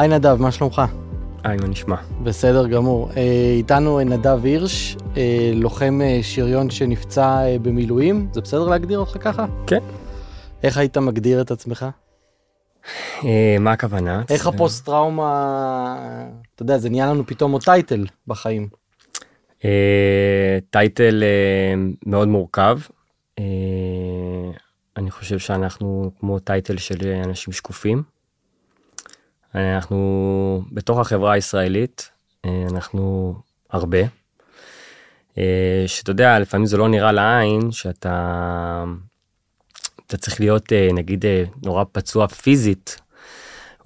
היי נדב, מה שלומך? היי, מה נשמע? בסדר גמור. אה, איתנו נדב הירש, אה, לוחם אה, שריון שנפצע במילואים, זה בסדר להגדיר אותך ככה? כן. איך היית מגדיר את עצמך? מה הכוונה? איך הפוסט טראומה, אתה יודע, זה נהיה לנו פתאום עוד title בחיים. title מאוד מורכב. אני חושב שאנחנו כמו title של אנשים שקופים. אנחנו בתוך החברה הישראלית, אה, אנחנו הרבה. אה, שאתה יודע, לפעמים זה לא נראה לעין שאתה אתה צריך להיות אה, נגיד נורא פצוע פיזית,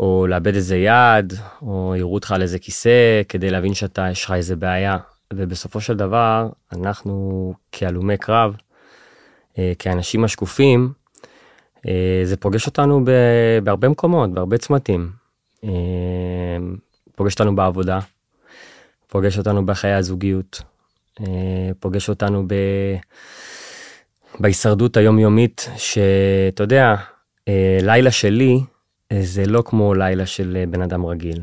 או לאבד איזה יד, או יראו אותך על איזה כיסא, כדי להבין שאתה, יש לך איזה בעיה. ובסופו של דבר, אנחנו כהלומי קרב, כאנשים השקופים, זה פוגש אותנו בהרבה מקומות, בהרבה צמתים. אה, פוגש אותנו בעבודה, פוגש אותנו בחיי הזוגיות, אה, פוגש אותנו ב... בהישרדות היומיומית, שאתה יודע, אה, לילה שלי זה לא כמו לילה של בן אדם רגיל.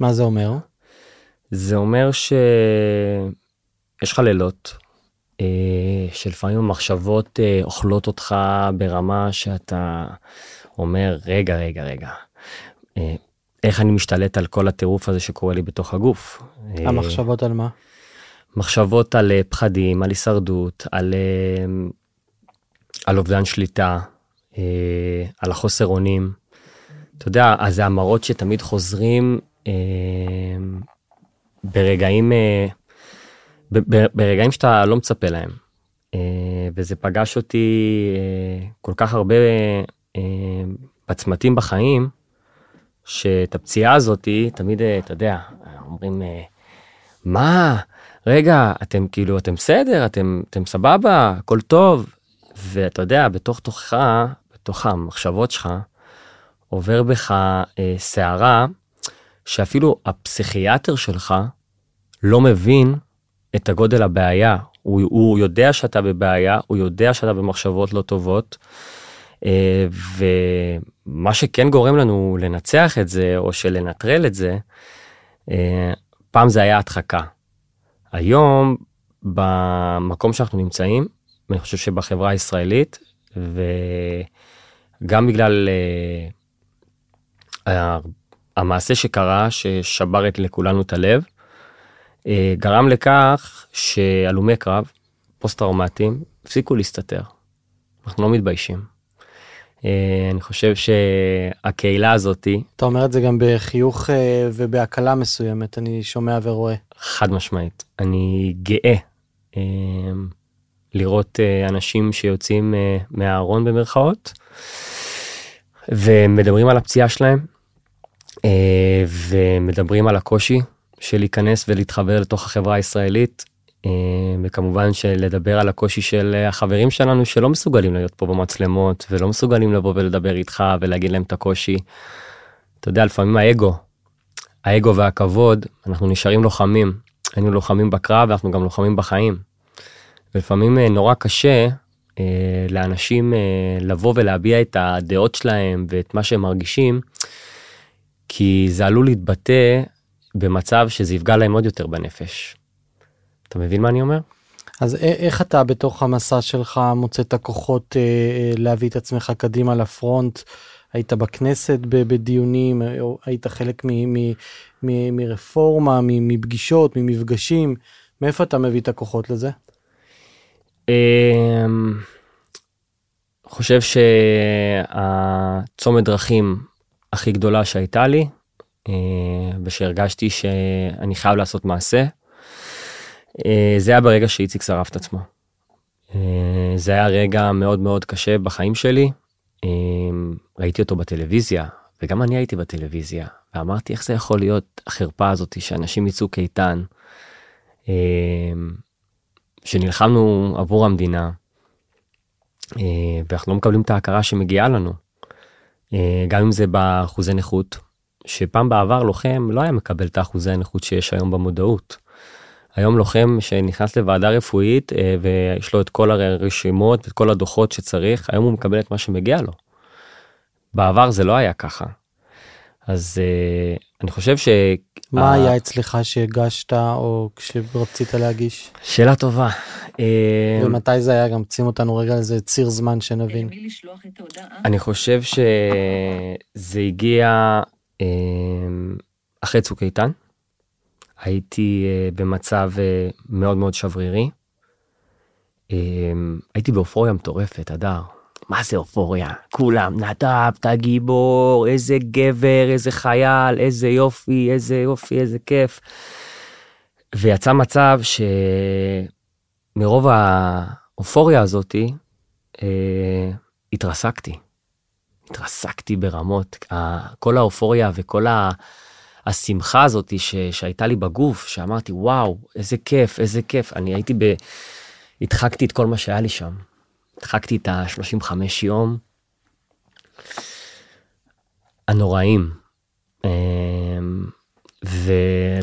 מה זה אומר? זה אומר שיש לך לילות, שלפעמים המחשבות אוכלות אותך ברמה שאתה אומר, רגע, רגע, רגע, איך אני משתלט על כל הטירוף הזה שקורה לי בתוך הגוף. המחשבות על מה? מחשבות על אה, פחדים, על הישרדות, על, אה, על אובדן שליטה, אה, על החוסר אונים. אתה יודע, אז זה המראות שתמיד חוזרים ברגעים, ברגעים שאתה לא מצפה להם. וזה פגש אותי כל כך הרבה בצמתים בחיים, שאת הפציעה הזאתי, תמיד, אה, אתה יודע, אומרים, אה, מה, רגע, אתם כאילו, אתם בסדר, אתם, אתם סבבה, הכל טוב. ואתה יודע, בתוך תוכך, בתוך המחשבות שלך, עובר בך אה, סערה, שאפילו הפסיכיאטר שלך לא מבין את הגודל הבעיה. הוא, הוא יודע שאתה בבעיה, הוא יודע שאתה במחשבות לא טובות, אה, ומה שכן גורם לנו לנצח את זה, או שלנטרל את זה, אה, פעם זה היה הדחקה. היום, במקום שאנחנו נמצאים, אני חושב שבחברה הישראלית, וגם בגלל uh, המעשה שקרה, ששבר את לכולנו את הלב, uh, גרם לכך שהלומי קרב, פוסט-טראומטיים, הפסיקו להסתתר. אנחנו לא מתביישים. אה, אני חושב שהקהילה הזאתי אתה אומר את זה גם בחיוך אה, ובהקלה מסוימת אני שומע ורואה. חד משמעית. אני גאה אה, לראות אנשים שיוצאים מהארון במרכאות ומדברים על הפציעה שלהם ומדברים על הקושי של להיכנס ולהתחבר לתוך החברה הישראלית וכמובן שלדבר על הקושי של החברים שלנו שלא מסוגלים להיות פה במצלמות ולא מסוגלים לבוא ולדבר איתך ולהגיד להם את הקושי. אתה יודע לפעמים האגו, האגו והכבוד אנחנו נשארים לוחמים היינו לוחמים בקרב ואנחנו גם לוחמים בחיים. ולפעמים אה, נורא קשה אה, לאנשים לבוא ולהביע את הדעות שלהם ואת מה שהם מרגישים כי זה עלול להתבטא במצב שזה יפגע להם עוד יותר בנפש. אתה מבין מה אני אומר? אז איך אתה בתוך המסע שלך מוצא את הכוחות אה, אה, להביא את עצמך קדימה לפרונט? היית בכנסת בדיונים, או היית חלק מרפורמה, מפגישות, ממפגשים, מאיפה אתה מביא את הכוחות לזה? אמ, חושב שהצומת דרכים הכי גדולה שהייתה לי, אה, ושהרגשתי שאני חייב לעשות מעשה, אה, זה היה ברגע שאיציק שרף את עצמו. אה, זה היה רגע מאוד מאוד קשה בחיים שלי. אה, ראיתי אותו בטלוויזיה, וגם אני הייתי בטלוויזיה, ואמרתי איך זה יכול להיות החרפה הזאת שאנשים מצוק איתן, שנלחמנו עבור המדינה, ואנחנו לא מקבלים את ההכרה שמגיעה לנו. גם אם זה באחוזי נכות, שפעם בעבר לוחם לא היה מקבל את האחוזי הנכות שיש היום במודעות. היום לוחם שנכנס לוועדה רפואית אה, ויש לו את כל הרשימות, את כל הדוחות שצריך, היום הוא מקבל את מה שמגיע לו. בעבר זה לא היה ככה. אז אה, אני חושב ש... מה ה- היה אצלך שהגשת או כשרצית להגיש? שאלה טובה. אה, ומתי זה היה? גם שים אותנו רגע על איזה ציר זמן שנבין. אני חושב שזה הגיע אחרי צוק איתן. הייתי אה, במצב אה, מאוד מאוד שברירי. אה, הייתי באופוריה מטורפת, אדר. מה זה אופוריה? כולם, נדב, אתה גיבור, איזה גבר, איזה חייל, איזה יופי, איזה יופי, איזה כיף. ויצא מצב שמרוב האופוריה הזאתי, אה, התרסקתי. התרסקתי ברמות. כל האופוריה וכל. השמחה הזאת ש... שהייתה לי בגוף, שאמרתי, וואו, איזה כיף, איזה כיף. אני הייתי ב... הדחקתי את כל מה שהיה לי שם. הדחקתי את ה-35 יום הנוראים. אמ,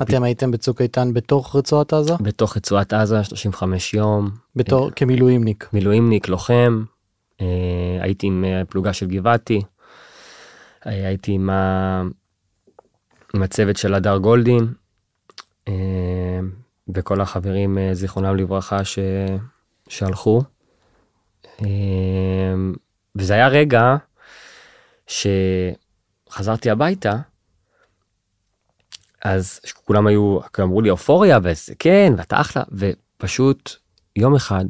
אתם הייתם בצוק איתן בתוך רצועת עזה? ובתוך רצועת עזה 35 יום, בתור כמילואימניק. מילואימניק, לוחם, אה, הייתי עם אה, פלוגה של גבעתי, אה, הייתי עם. עם הצוות של הדר גולדין, אה, וכל החברים, אה, זיכרונם לברכה, ש... שהלכו. אה, וזה היה רגע שחזרתי הביתה, אז כולם היו, אמרו לי אופוריה, וזה כן, ואתה אחלה, ופשוט יום אחד,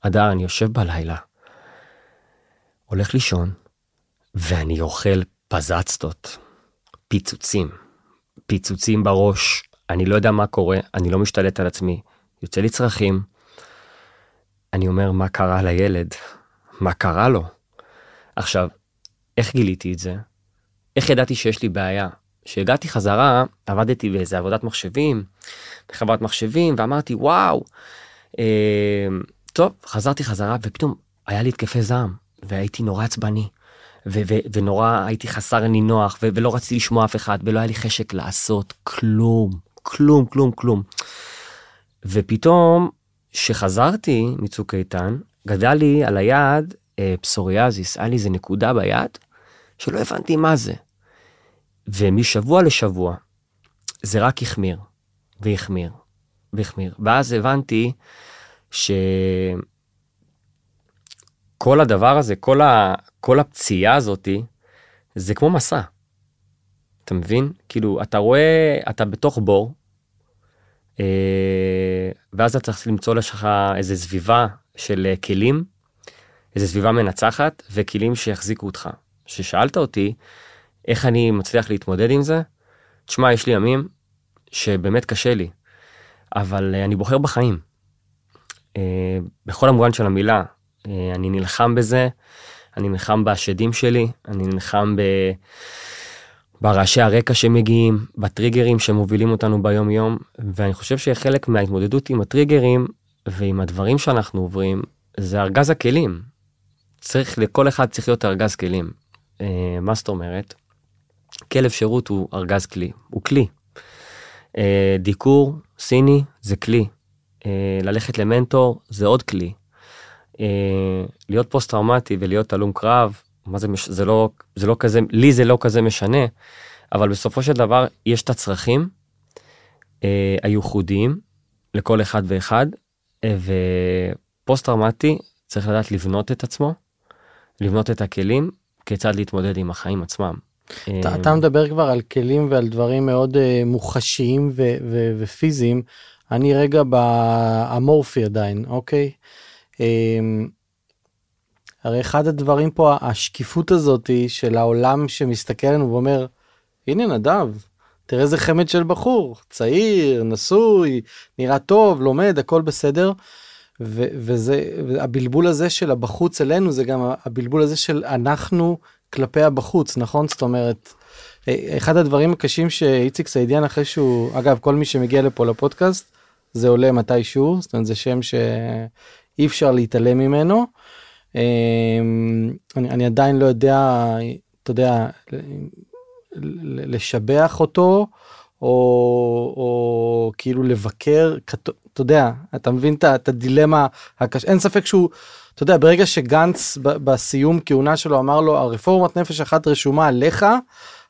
אדר, אני יושב בלילה, הולך לישון, ואני אוכל פזצתות, פיצוצים, פיצוצים בראש, אני לא יודע מה קורה, אני לא משתלט על עצמי, יוצא לי צרכים. אני אומר, מה קרה לילד? מה קרה לו? עכשיו, איך גיליתי את זה? איך ידעתי שיש לי בעיה? כשהגעתי חזרה, עבדתי באיזה עבודת מחשבים, בחברת מחשבים, ואמרתי, וואו, אה, טוב, חזרתי חזרה, ופתאום היה לי התקפי זעם, והייתי נורא עצבני, ו- ו- ונורא הייתי חסר נינוח, ו- ולא רציתי לשמוע אף אחד, ולא היה לי חשק לעשות כלום, כלום, כלום, כלום. ופתאום, כשחזרתי מצוק איתן, גדל לי על היד אה, פסוריאזיס, היה לי איזה נקודה ביד, שלא הבנתי מה זה. ומשבוע לשבוע, זה רק החמיר, והחמיר, והחמיר. ואז הבנתי שכל הדבר הזה, כל, ה... כל הפציעה הזאתי, זה כמו מסע. אתה מבין? כאילו, אתה רואה, אתה בתוך בור, אה, ואז אתה צריך למצוא לך איזה סביבה של אה, כלים, איזה סביבה מנצחת, וכלים שיחזיקו אותך. כששאלת אותי, איך אני מצליח להתמודד עם זה? תשמע, יש לי ימים שבאמת קשה לי, אבל אה, אני בוחר בחיים. בכל המובן של המילה, אני נלחם בזה, אני נלחם בשדים שלי, אני נלחם ב... ברעשי הרקע שמגיעים, בטריגרים שמובילים אותנו ביום יום, ואני חושב שחלק מההתמודדות עם הטריגרים ועם הדברים שאנחנו עוברים, זה ארגז הכלים. צריך, לכל אחד צריך להיות ארגז כלים. אה, מה זאת אומרת? כלב שירות הוא ארגז כלי, הוא כלי. אה, דיקור סיני זה כלי. אה, ללכת למנטור זה עוד כלי. אה, להיות פוסט טראומטי ולהיות הלום קרב, מה זה, מש... זה לא, זה לא כזה, לי זה לא כזה משנה, אבל בסופו של דבר יש את הצרכים אה, הייחודיים לכל אחד ואחד, אה, ופוסט טראומטי צריך לדעת לבנות את עצמו, לבנות את הכלים, כיצד להתמודד עם החיים עצמם. אתה, אה, אתה מדבר כבר על כלים ועל דברים מאוד uh, מוחשיים ו- ו- ופיזיים. אני רגע באמורפי עדיין, אוקיי? Um, הרי אחד הדברים פה, השקיפות הזאתי של העולם שמסתכל עלינו ואומר, הנה נדב, תראה איזה חמד של בחור, צעיר, נשוי, נראה טוב, לומד, הכל בסדר. וזה, הבלבול הזה של הבחוץ אלינו זה גם הבלבול הזה של אנחנו כלפי הבחוץ, נכון? זאת אומרת, אחד הדברים הקשים שאיציק סעידיאן אחרי שהוא, אגב, כל מי שמגיע לפה לפודקאסט, זה עולה מתישהו, זאת אומרת, זה שם שאי אפשר להתעלם ממנו. אני, אני עדיין לא יודע, אתה יודע, לשבח אותו, או, או כאילו לבקר, אתה יודע, אתה מבין את הדילמה הקשה, אין ספק שהוא, אתה יודע, ברגע שגנץ בסיום כהונה שלו אמר לו, הרפורמת נפש אחת רשומה עליך,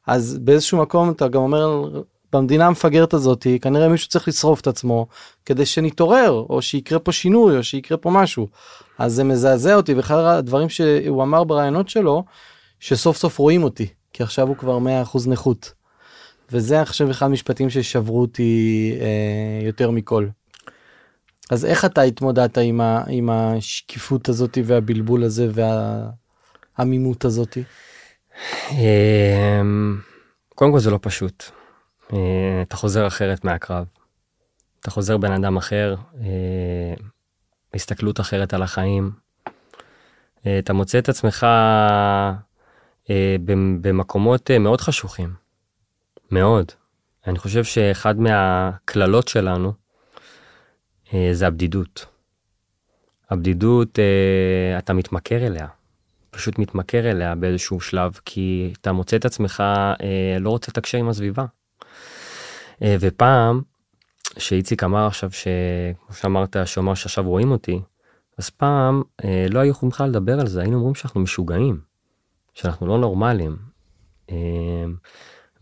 אז באיזשהו מקום אתה גם אומר במדינה המפגרת הזאת כנראה מישהו צריך לשרוף את עצמו כדי שנתעורר או שיקרה פה שינוי או שיקרה פה משהו. אז זה מזעזע אותי ואחד הדברים שהוא אמר ברעיונות שלו שסוף סוף רואים אותי כי עכשיו הוא כבר 100% נכות. וזה עכשיו אחד המשפטים ששברו אותי אה, יותר מכל. אז איך אתה התמודדת עם, ה, עם השקיפות הזאת והבלבול הזה והעמימות הזאת? אמ, קודם כל זה לא פשוט. אה, אתה חוזר אחרת מהקרב. אתה חוזר בן אדם אחר, אה, הסתכלות אחרת על החיים. אה, אתה מוצא את עצמך במקומות מאוד חשוכים. מאוד. אני חושב שאחד מהקללות שלנו זה הבדידות. הבדידות, אתה מתמכר אליה. פשוט מתמכר אליה באיזשהו שלב, כי אתה מוצא את עצמך לא רוצה לתקשר עם הסביבה. אה, ופעם, שאיציק אמר עכשיו, כמו שאמרת, שאומר שעכשיו רואים אותי, אז פעם אה, לא היו יכולים בכלל לדבר על זה, היינו אומרים שאנחנו משוגעים, שאנחנו לא נורמליים. אה,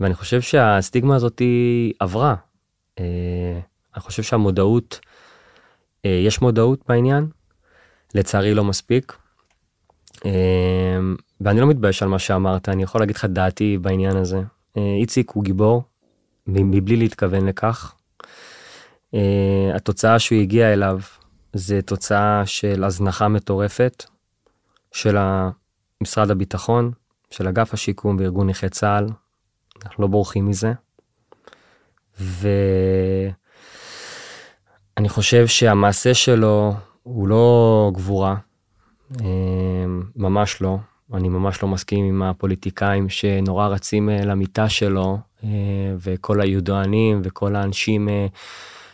ואני חושב שהסטיגמה הזאת עברה. אני חושב שהמודעות, יש מודעות בעניין, לצערי לא מספיק. ואני לא מתבייש על מה שאמרת, אני יכול להגיד לך דעתי בעניין הזה. איציק הוא גיבור, מבלי להתכוון לכך. Uh, התוצאה שהוא הגיע אליו זה תוצאה של הזנחה מטורפת של משרד הביטחון, של אגף השיקום וארגון נכי צה"ל. אנחנו לא בורחים מזה. ואני חושב שהמעשה שלו הוא לא גבורה, uh, ממש לא. אני ממש לא מסכים עם הפוליטיקאים שנורא רצים אה, למיטה שלו אה, וכל הידוענים וכל האנשים אה,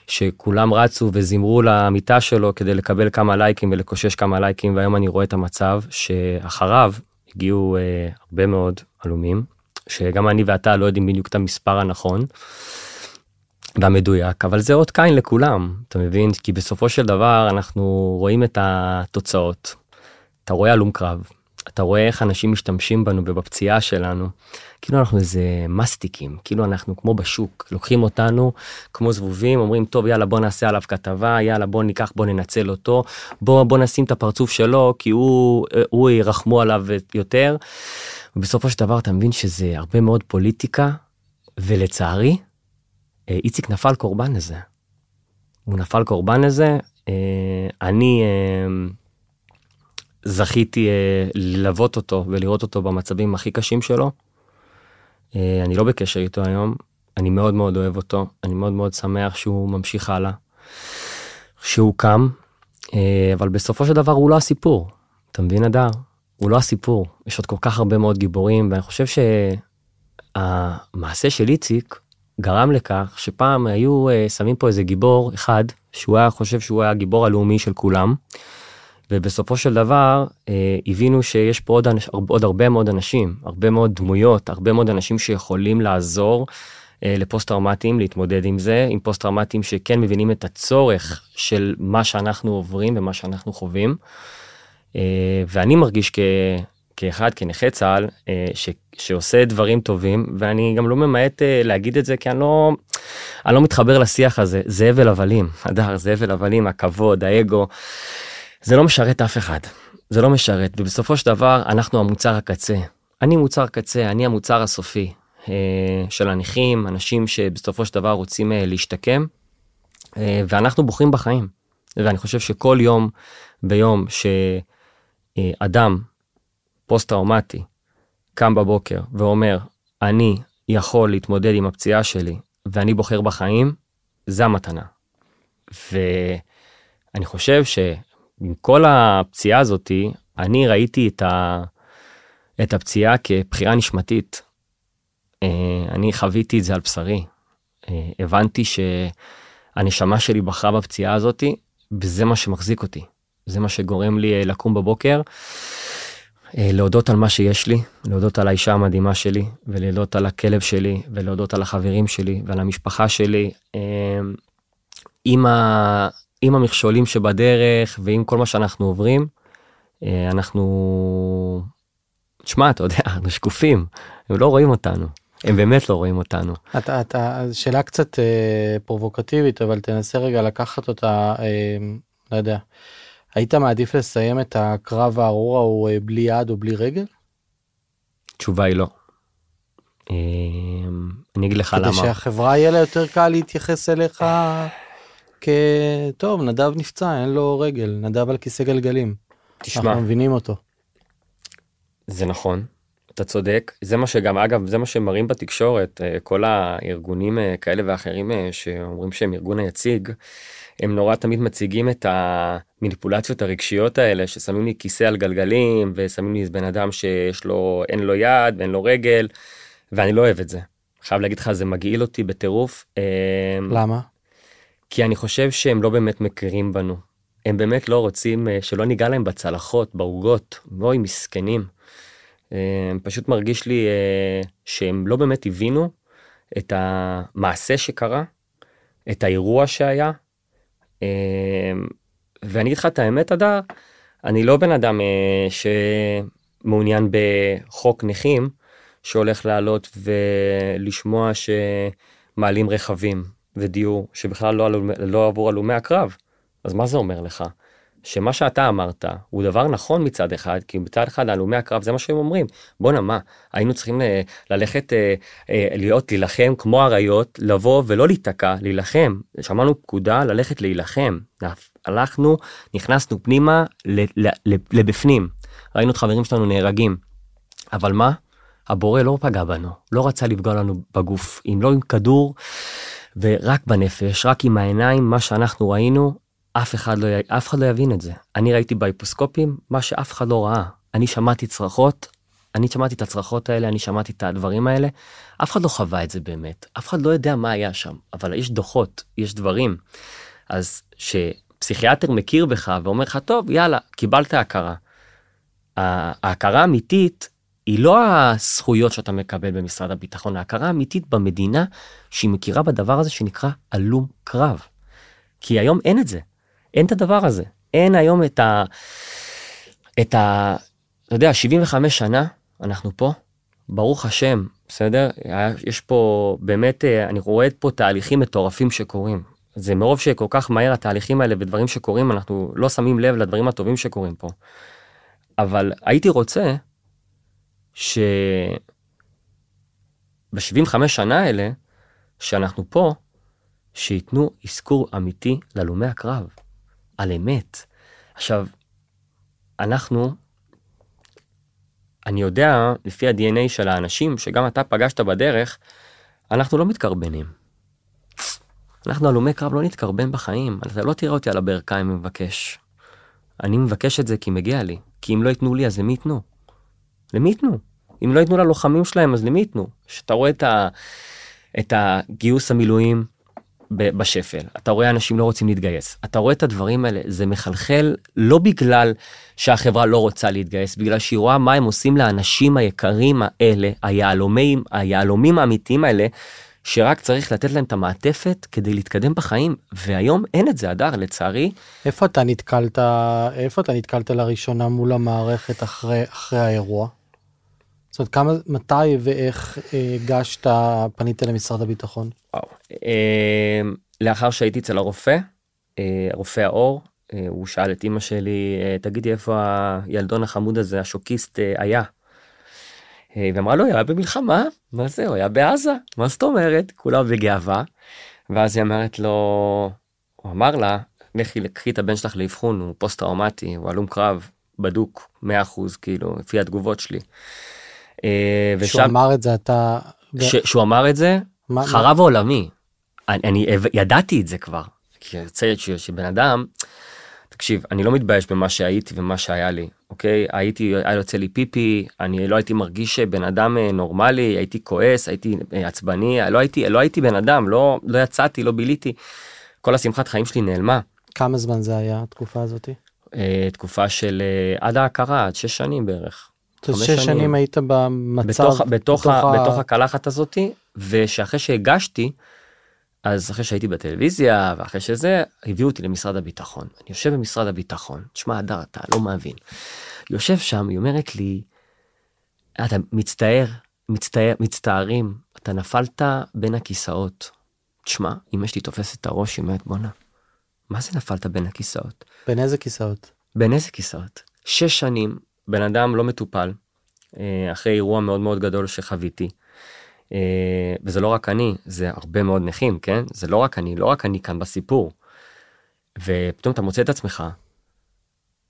שכולם רצו וזימרו למיטה שלו כדי לקבל כמה לייקים ולקושש כמה לייקים והיום אני רואה את המצב שאחריו הגיעו הרבה מאוד עלומים שגם אני ואתה לא יודעים בדיוק את המספר הנכון. והמדויק אבל זה אות קין לכולם אתה מבין כי בסופו של דבר אנחנו רואים את התוצאות. אתה רואה הלום קרב אתה רואה איך אנשים משתמשים בנו ובפציעה שלנו, כאילו אנחנו איזה מסטיקים, כאילו אנחנו כמו בשוק, לוקחים אותנו כמו זבובים, אומרים טוב יאללה בוא נעשה עליו כתבה, יאללה בוא ניקח בוא ננצל אותו, בוא בוא נשים את הפרצוף שלו כי הוא, הוא ירחמו עליו יותר. ובסופו של דבר אתה מבין שזה הרבה מאוד פוליטיקה, ולצערי, אה, איציק נפל קורבן לזה. הוא נפל קורבן לזה, אה, אני אה, זכיתי אה, ללוות אותו ולראות אותו במצבים הכי קשים שלו. אה, אני לא בקשר איתו היום, אני מאוד מאוד אוהב אותו, אני מאוד מאוד שמח שהוא ממשיך הלאה, שהוא קם, אה, אבל בסופו של דבר הוא לא הסיפור, אתה מבין אדר? הוא לא הסיפור, יש עוד כל כך הרבה מאוד גיבורים, ואני חושב שהמעשה של איציק גרם לכך שפעם היו שמים פה איזה גיבור אחד, שהוא היה חושב שהוא היה הגיבור הלאומי של כולם. ובסופו של דבר אה, הבינו שיש פה עוד, אנש, עוד הרבה מאוד אנשים, הרבה מאוד דמויות, הרבה מאוד אנשים שיכולים לעזור אה, לפוסט טראומטיים להתמודד עם זה, עם פוסט טראומטיים שכן מבינים את הצורך של מה שאנחנו עוברים ומה שאנחנו חווים. אה, ואני מרגיש כ, כאחד, כנכה צה"ל, אה, ש, שעושה דברים טובים, ואני גם לא ממעט אה, להגיד את זה, כי אני לא, אני לא מתחבר לשיח הזה, זה הבל הבלים, אדר, זה הבל הבלים, הכבוד, האגו. זה לא משרת אף אחד, זה לא משרת, ובסופו של דבר אנחנו המוצר הקצה. אני מוצר קצה, אני המוצר הסופי אה, של הנכים, אנשים שבסופו של דבר רוצים אה, להשתקם, אה, ואנחנו בוחרים בחיים. ואני חושב שכל יום ביום שאדם פוסט-טראומטי קם בבוקר ואומר, אני יכול להתמודד עם הפציעה שלי ואני בוחר בחיים, זה המתנה. ואני חושב ש... עם כל הפציעה הזאתי, אני ראיתי את, ה, את הפציעה כבחירה נשמתית. אה, אני חוויתי את זה על בשרי. אה, הבנתי שהנשמה שלי בחרה בפציעה הזאתי, וזה מה שמחזיק אותי. זה מה שגורם לי אה, לקום בבוקר, להודות על מה שיש לי, להודות על האישה המדהימה שלי, ולהודות על הכלב שלי, ולהודות על החברים שלי, ועל המשפחה שלי. עם, ה, עם המכשולים שבדרך ועם כל מה שאנחנו עוברים, אנחנו, תשמע, אתה יודע, אנחנו שקופים, הם לא רואים אותנו. הם באמת לא רואים אותנו. אתה, אתה, שאלה קצת אה, פרובוקטיבית, אבל תנסה רגע לקחת אותה, אה, לא יודע, היית מעדיף לסיים את הקרב הארור ההוא אה, בלי יד או בלי רגל? התשובה היא לא. אה, אני אגיד לך למה. כדי שהחברה יהיה לה יותר קל להתייחס אליך כטוב, נדב נפצע, אין לו רגל, נדב על כיסא גלגלים. תשמע, אנחנו מבינים אותו. זה נכון, אתה צודק, זה מה שגם, אגב, זה מה שמראים בתקשורת, אה, כל הארגונים אה, כאלה ואחרים אה, שאומרים שהם ארגון היציג, הם נורא תמיד מציגים את המניפולציות הרגשיות האלה, ששמים לי כיסא על גלגלים, ושמים לי בן אדם שיש לו, אין לו יד ואין לו רגל, ואני לא אוהב את זה. חייב להגיד לך, זה מגעיל אותי בטירוף. למה? כי אני חושב שהם לא באמת מכירים בנו. הם באמת לא רוצים שלא ניגע להם בצלחות, בעוגות, אוי מסכנים. פשוט מרגיש לי שהם לא באמת הבינו את המעשה שקרה, את האירוע שהיה. ואני אגיד לך את האמת, אדר, אני לא בן אדם שמעוניין בחוק נכים, שהולך לעלות ולשמוע שמעלים רכבים ודיור שבכלל לא, לא עבור הלומי הקרב. אז מה זה אומר לך? שמה שאתה אמרת הוא דבר נכון מצד אחד, כי מצד אחד הלומי הקרב זה מה שהם אומרים. בואנה מה, היינו צריכים ל- ללכת, אה, אה, להיות, להילחם כמו אריות, לבוא ולא להיתקע, להילחם. שמענו פקודה ללכת להילחם. הלכנו, נכנסנו פנימה לבפנים. ראינו את חברים שלנו נהרגים. אבל מה? הבורא לא פגע בנו, לא רצה לפגוע לנו בגוף, אם לא עם כדור ורק בנפש, רק עם העיניים, מה שאנחנו ראינו, אף אחד לא, אף אחד לא יבין את זה. אני ראיתי בהיפוסקופים מה שאף אחד לא ראה. אני שמעתי צרחות, אני שמעתי את הצרחות האלה, אני שמעתי את הדברים האלה, אף אחד לא חווה את זה באמת, אף אחד לא יודע מה היה שם, אבל יש דוחות, יש דברים. אז שפסיכיאטר מכיר בך ואומר לך, טוב, יאללה, קיבלת הכרה. ההכרה האמיתית היא לא הזכויות שאתה מקבל במשרד הביטחון, ההכרה האמיתית במדינה שהיא מכירה בדבר הזה שנקרא הלום קרב. כי היום אין את זה. אין את הדבר הזה. אין היום את ה... את ה... אתה יודע, 75 שנה אנחנו פה, ברוך השם, בסדר? יש פה באמת, אני רואה פה תהליכים מטורפים שקורים. זה מרוב שכל כך מהר התהליכים האלה ודברים שקורים, אנחנו לא שמים לב לדברים הטובים שקורים פה. אבל הייתי רוצה ש... ב-75 שנה האלה, שאנחנו פה, שייתנו אזכור אמיתי ללומי הקרב. על אמת. עכשיו, אנחנו, אני יודע, לפי ה-DNA של האנשים, שגם אתה פגשת בדרך, אנחנו לא מתקרבנים. אנחנו הלומי קרב לא נתקרבן בחיים, אתה לא תראה אותי על הברכיים ומבקש. אני מבקש את זה כי מגיע לי, כי אם לא ייתנו לי אז למי ייתנו? למי ייתנו? אם לא ייתנו ללוחמים שלהם אז למי ייתנו? כשאתה רואה את, ה... את הגיוס המילואים בשפל, אתה רואה אנשים לא רוצים להתגייס, אתה רואה את הדברים האלה, זה מחלחל לא בגלל שהחברה לא רוצה להתגייס, בגלל שהיא רואה מה הם עושים לאנשים היקרים האלה, היהלומים, היהלומים האמיתיים האלה, שרק צריך לתת להם את המעטפת כדי להתקדם בחיים, והיום אין את זה, הדר, לצערי. איפה אתה נתקלת, איפה אתה נתקלת לראשונה מול המערכת אחרי, אחרי האירוע? זאת אומרת, כמה, מתי ואיך הגשת, פנית למשרד הביטחון? וואו. אה, לאחר שהייתי אצל הרופא, אה, רופא העור, אה, הוא שאל את אמא שלי, תגידי איפה הילדון החמוד הזה, השוקיסט, היה? ואמרה לו, הוא היה במלחמה, מה זה, הוא היה בעזה, מה זאת אומרת? כולה בגאווה. ואז היא אמרת לו, הוא אמר לה, לכי, לקחי את הבן שלך לאבחון, הוא פוסט טראומטי, הוא הלום קרב, בדוק, 100% כאילו, לפי התגובות שלי. ושם... שהוא אמר את זה אתה... ש... שהוא אמר את זה, מה, חרב מה? עולמי. אני, אני ידעתי את זה כבר. כי יוצא שבן אדם, תקשיב, אני לא מתבייש במה שהייתי ומה שהיה לי, אוקיי? הייתי, היה יוצא לי פיפי, אני לא הייתי מרגיש בן אדם אה, נורמלי, הייתי כועס, הייתי אה, עצבני, לא הייתי, לא הייתי בן אדם, לא, לא יצאתי, לא ביליתי. כל השמחת חיים שלי נעלמה. כמה זמן זה היה התקופה הזאתי? אה, תקופה של עד ההכרה, עד שש שנים בערך. אז שש שנים היית במצב, בתוך, בתוך, בתוך, ה... בתוך הקלחת הזאתי, ושאחרי שהגשתי, אז אחרי שהייתי בטלוויזיה ואחרי שזה, הביאו אותי למשרד הביטחון. אני יושב במשרד הביטחון, תשמע, הדר, אתה לא מבין. יושב שם, היא אומרת לי, אתה מצטער מצטער, מצטערים, אתה נפלת בין הכיסאות. תשמע, אמא שלי תופסת את הראש, היא אומרת, בואנה, מה זה נפלת בין הכיסאות? בין איזה כיסאות? בין איזה כיסאות? שש שנים, בן אדם לא מטופל, אה, אחרי אירוע מאוד מאוד גדול שחוויתי. אה, וזה לא רק אני, זה הרבה מאוד נכים, כן? זה לא רק אני, לא רק אני כאן בסיפור. ופתאום אתה מוצא את עצמך,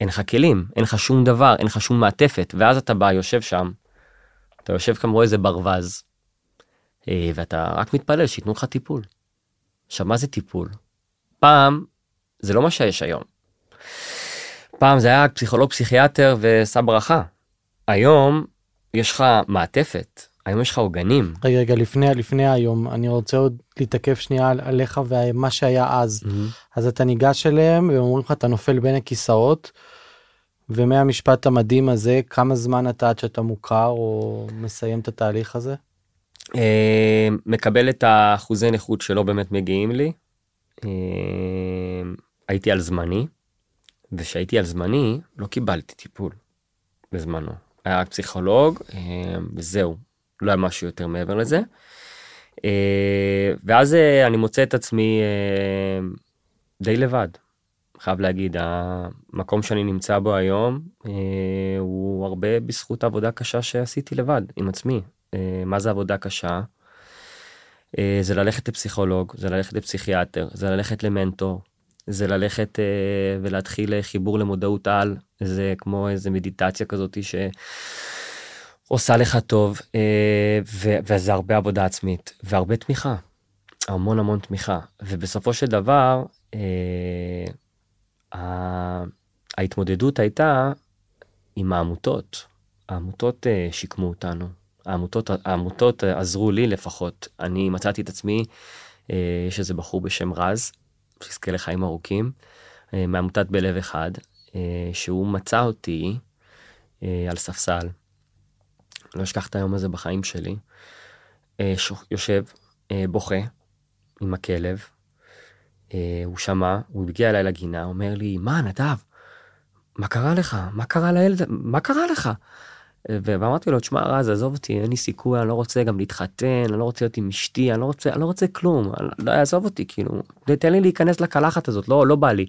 אין לך כלים, אין לך שום דבר, אין לך שום מעטפת, ואז אתה בא, יושב שם, אתה יושב כמו איזה ברווז, אה, ואתה רק מתפלל שייתנו לך טיפול. עכשיו, מה זה טיפול? פעם, זה לא מה שיש היום. פעם זה היה פסיכולוג פסיכיאטר ושא ברכה. היום יש לך מעטפת, היום יש לך עוגנים. רגע, רגע, לפני, לפני היום, אני רוצה עוד להתעכב שנייה על, עליך ומה שהיה אז. Mm-hmm. אז אתה ניגש אליהם והם אומרים לך אתה נופל בין הכיסאות. ומהמשפט המדהים הזה כמה זמן אתה עד שאתה מוכר או מסיים את התהליך הזה? אה, מקבל את האחוזי נכות שלא באמת מגיעים לי. אה, הייתי על זמני, וכשהייתי על זמני לא קיבלתי טיפול בזמנו. היה רק פסיכולוג אה, וזהו, לא היה משהו יותר מעבר לזה. ואז אני מוצא את עצמי די לבד. חייב להגיד, המקום שאני נמצא בו היום הוא הרבה בזכות העבודה קשה שעשיתי לבד עם עצמי. אה, מה זה עבודה קשה? אה, זה ללכת לפסיכולוג, זה ללכת לפסיכיאטר, זה ללכת למנטור, זה ללכת אה, ולהתחיל חיבור למודעות על, זה כמו איזה מדיטציה כזאת שעושה לך טוב, וזה הרבה עבודה עצמית, והרבה תמיכה, המון המון תמיכה, ובסופו של דבר, ההתמודדות הייתה עם העמותות. העמותות שיקמו אותנו, העמותות, העמותות עזרו לי לפחות. אני מצאתי את עצמי, אה, יש איזה בחור בשם רז, שיזכה לחיים ארוכים, אה, מעמותת בלב אחד, אה, שהוא מצא אותי על ספסל. לא אשכח את היום הזה בחיים שלי. יושב, בוכה עם הכלב, הוא שמע, הוא הגיע אליי לגינה, אומר לי, מה נדב, מה קרה לך? מה קרה לילד? מה קרה לך? ואמרתי לו, תשמע רז, עזוב אותי, אין לי סיכוי, אני לא רוצה גם להתחתן, אני לא רוצה להיות עם אשתי, אני לא רוצה, אני לא רוצה כלום, אני, לא יעזוב אותי, כאילו, תן לי להיכנס לקלחת הזאת, לא, לא בא לי.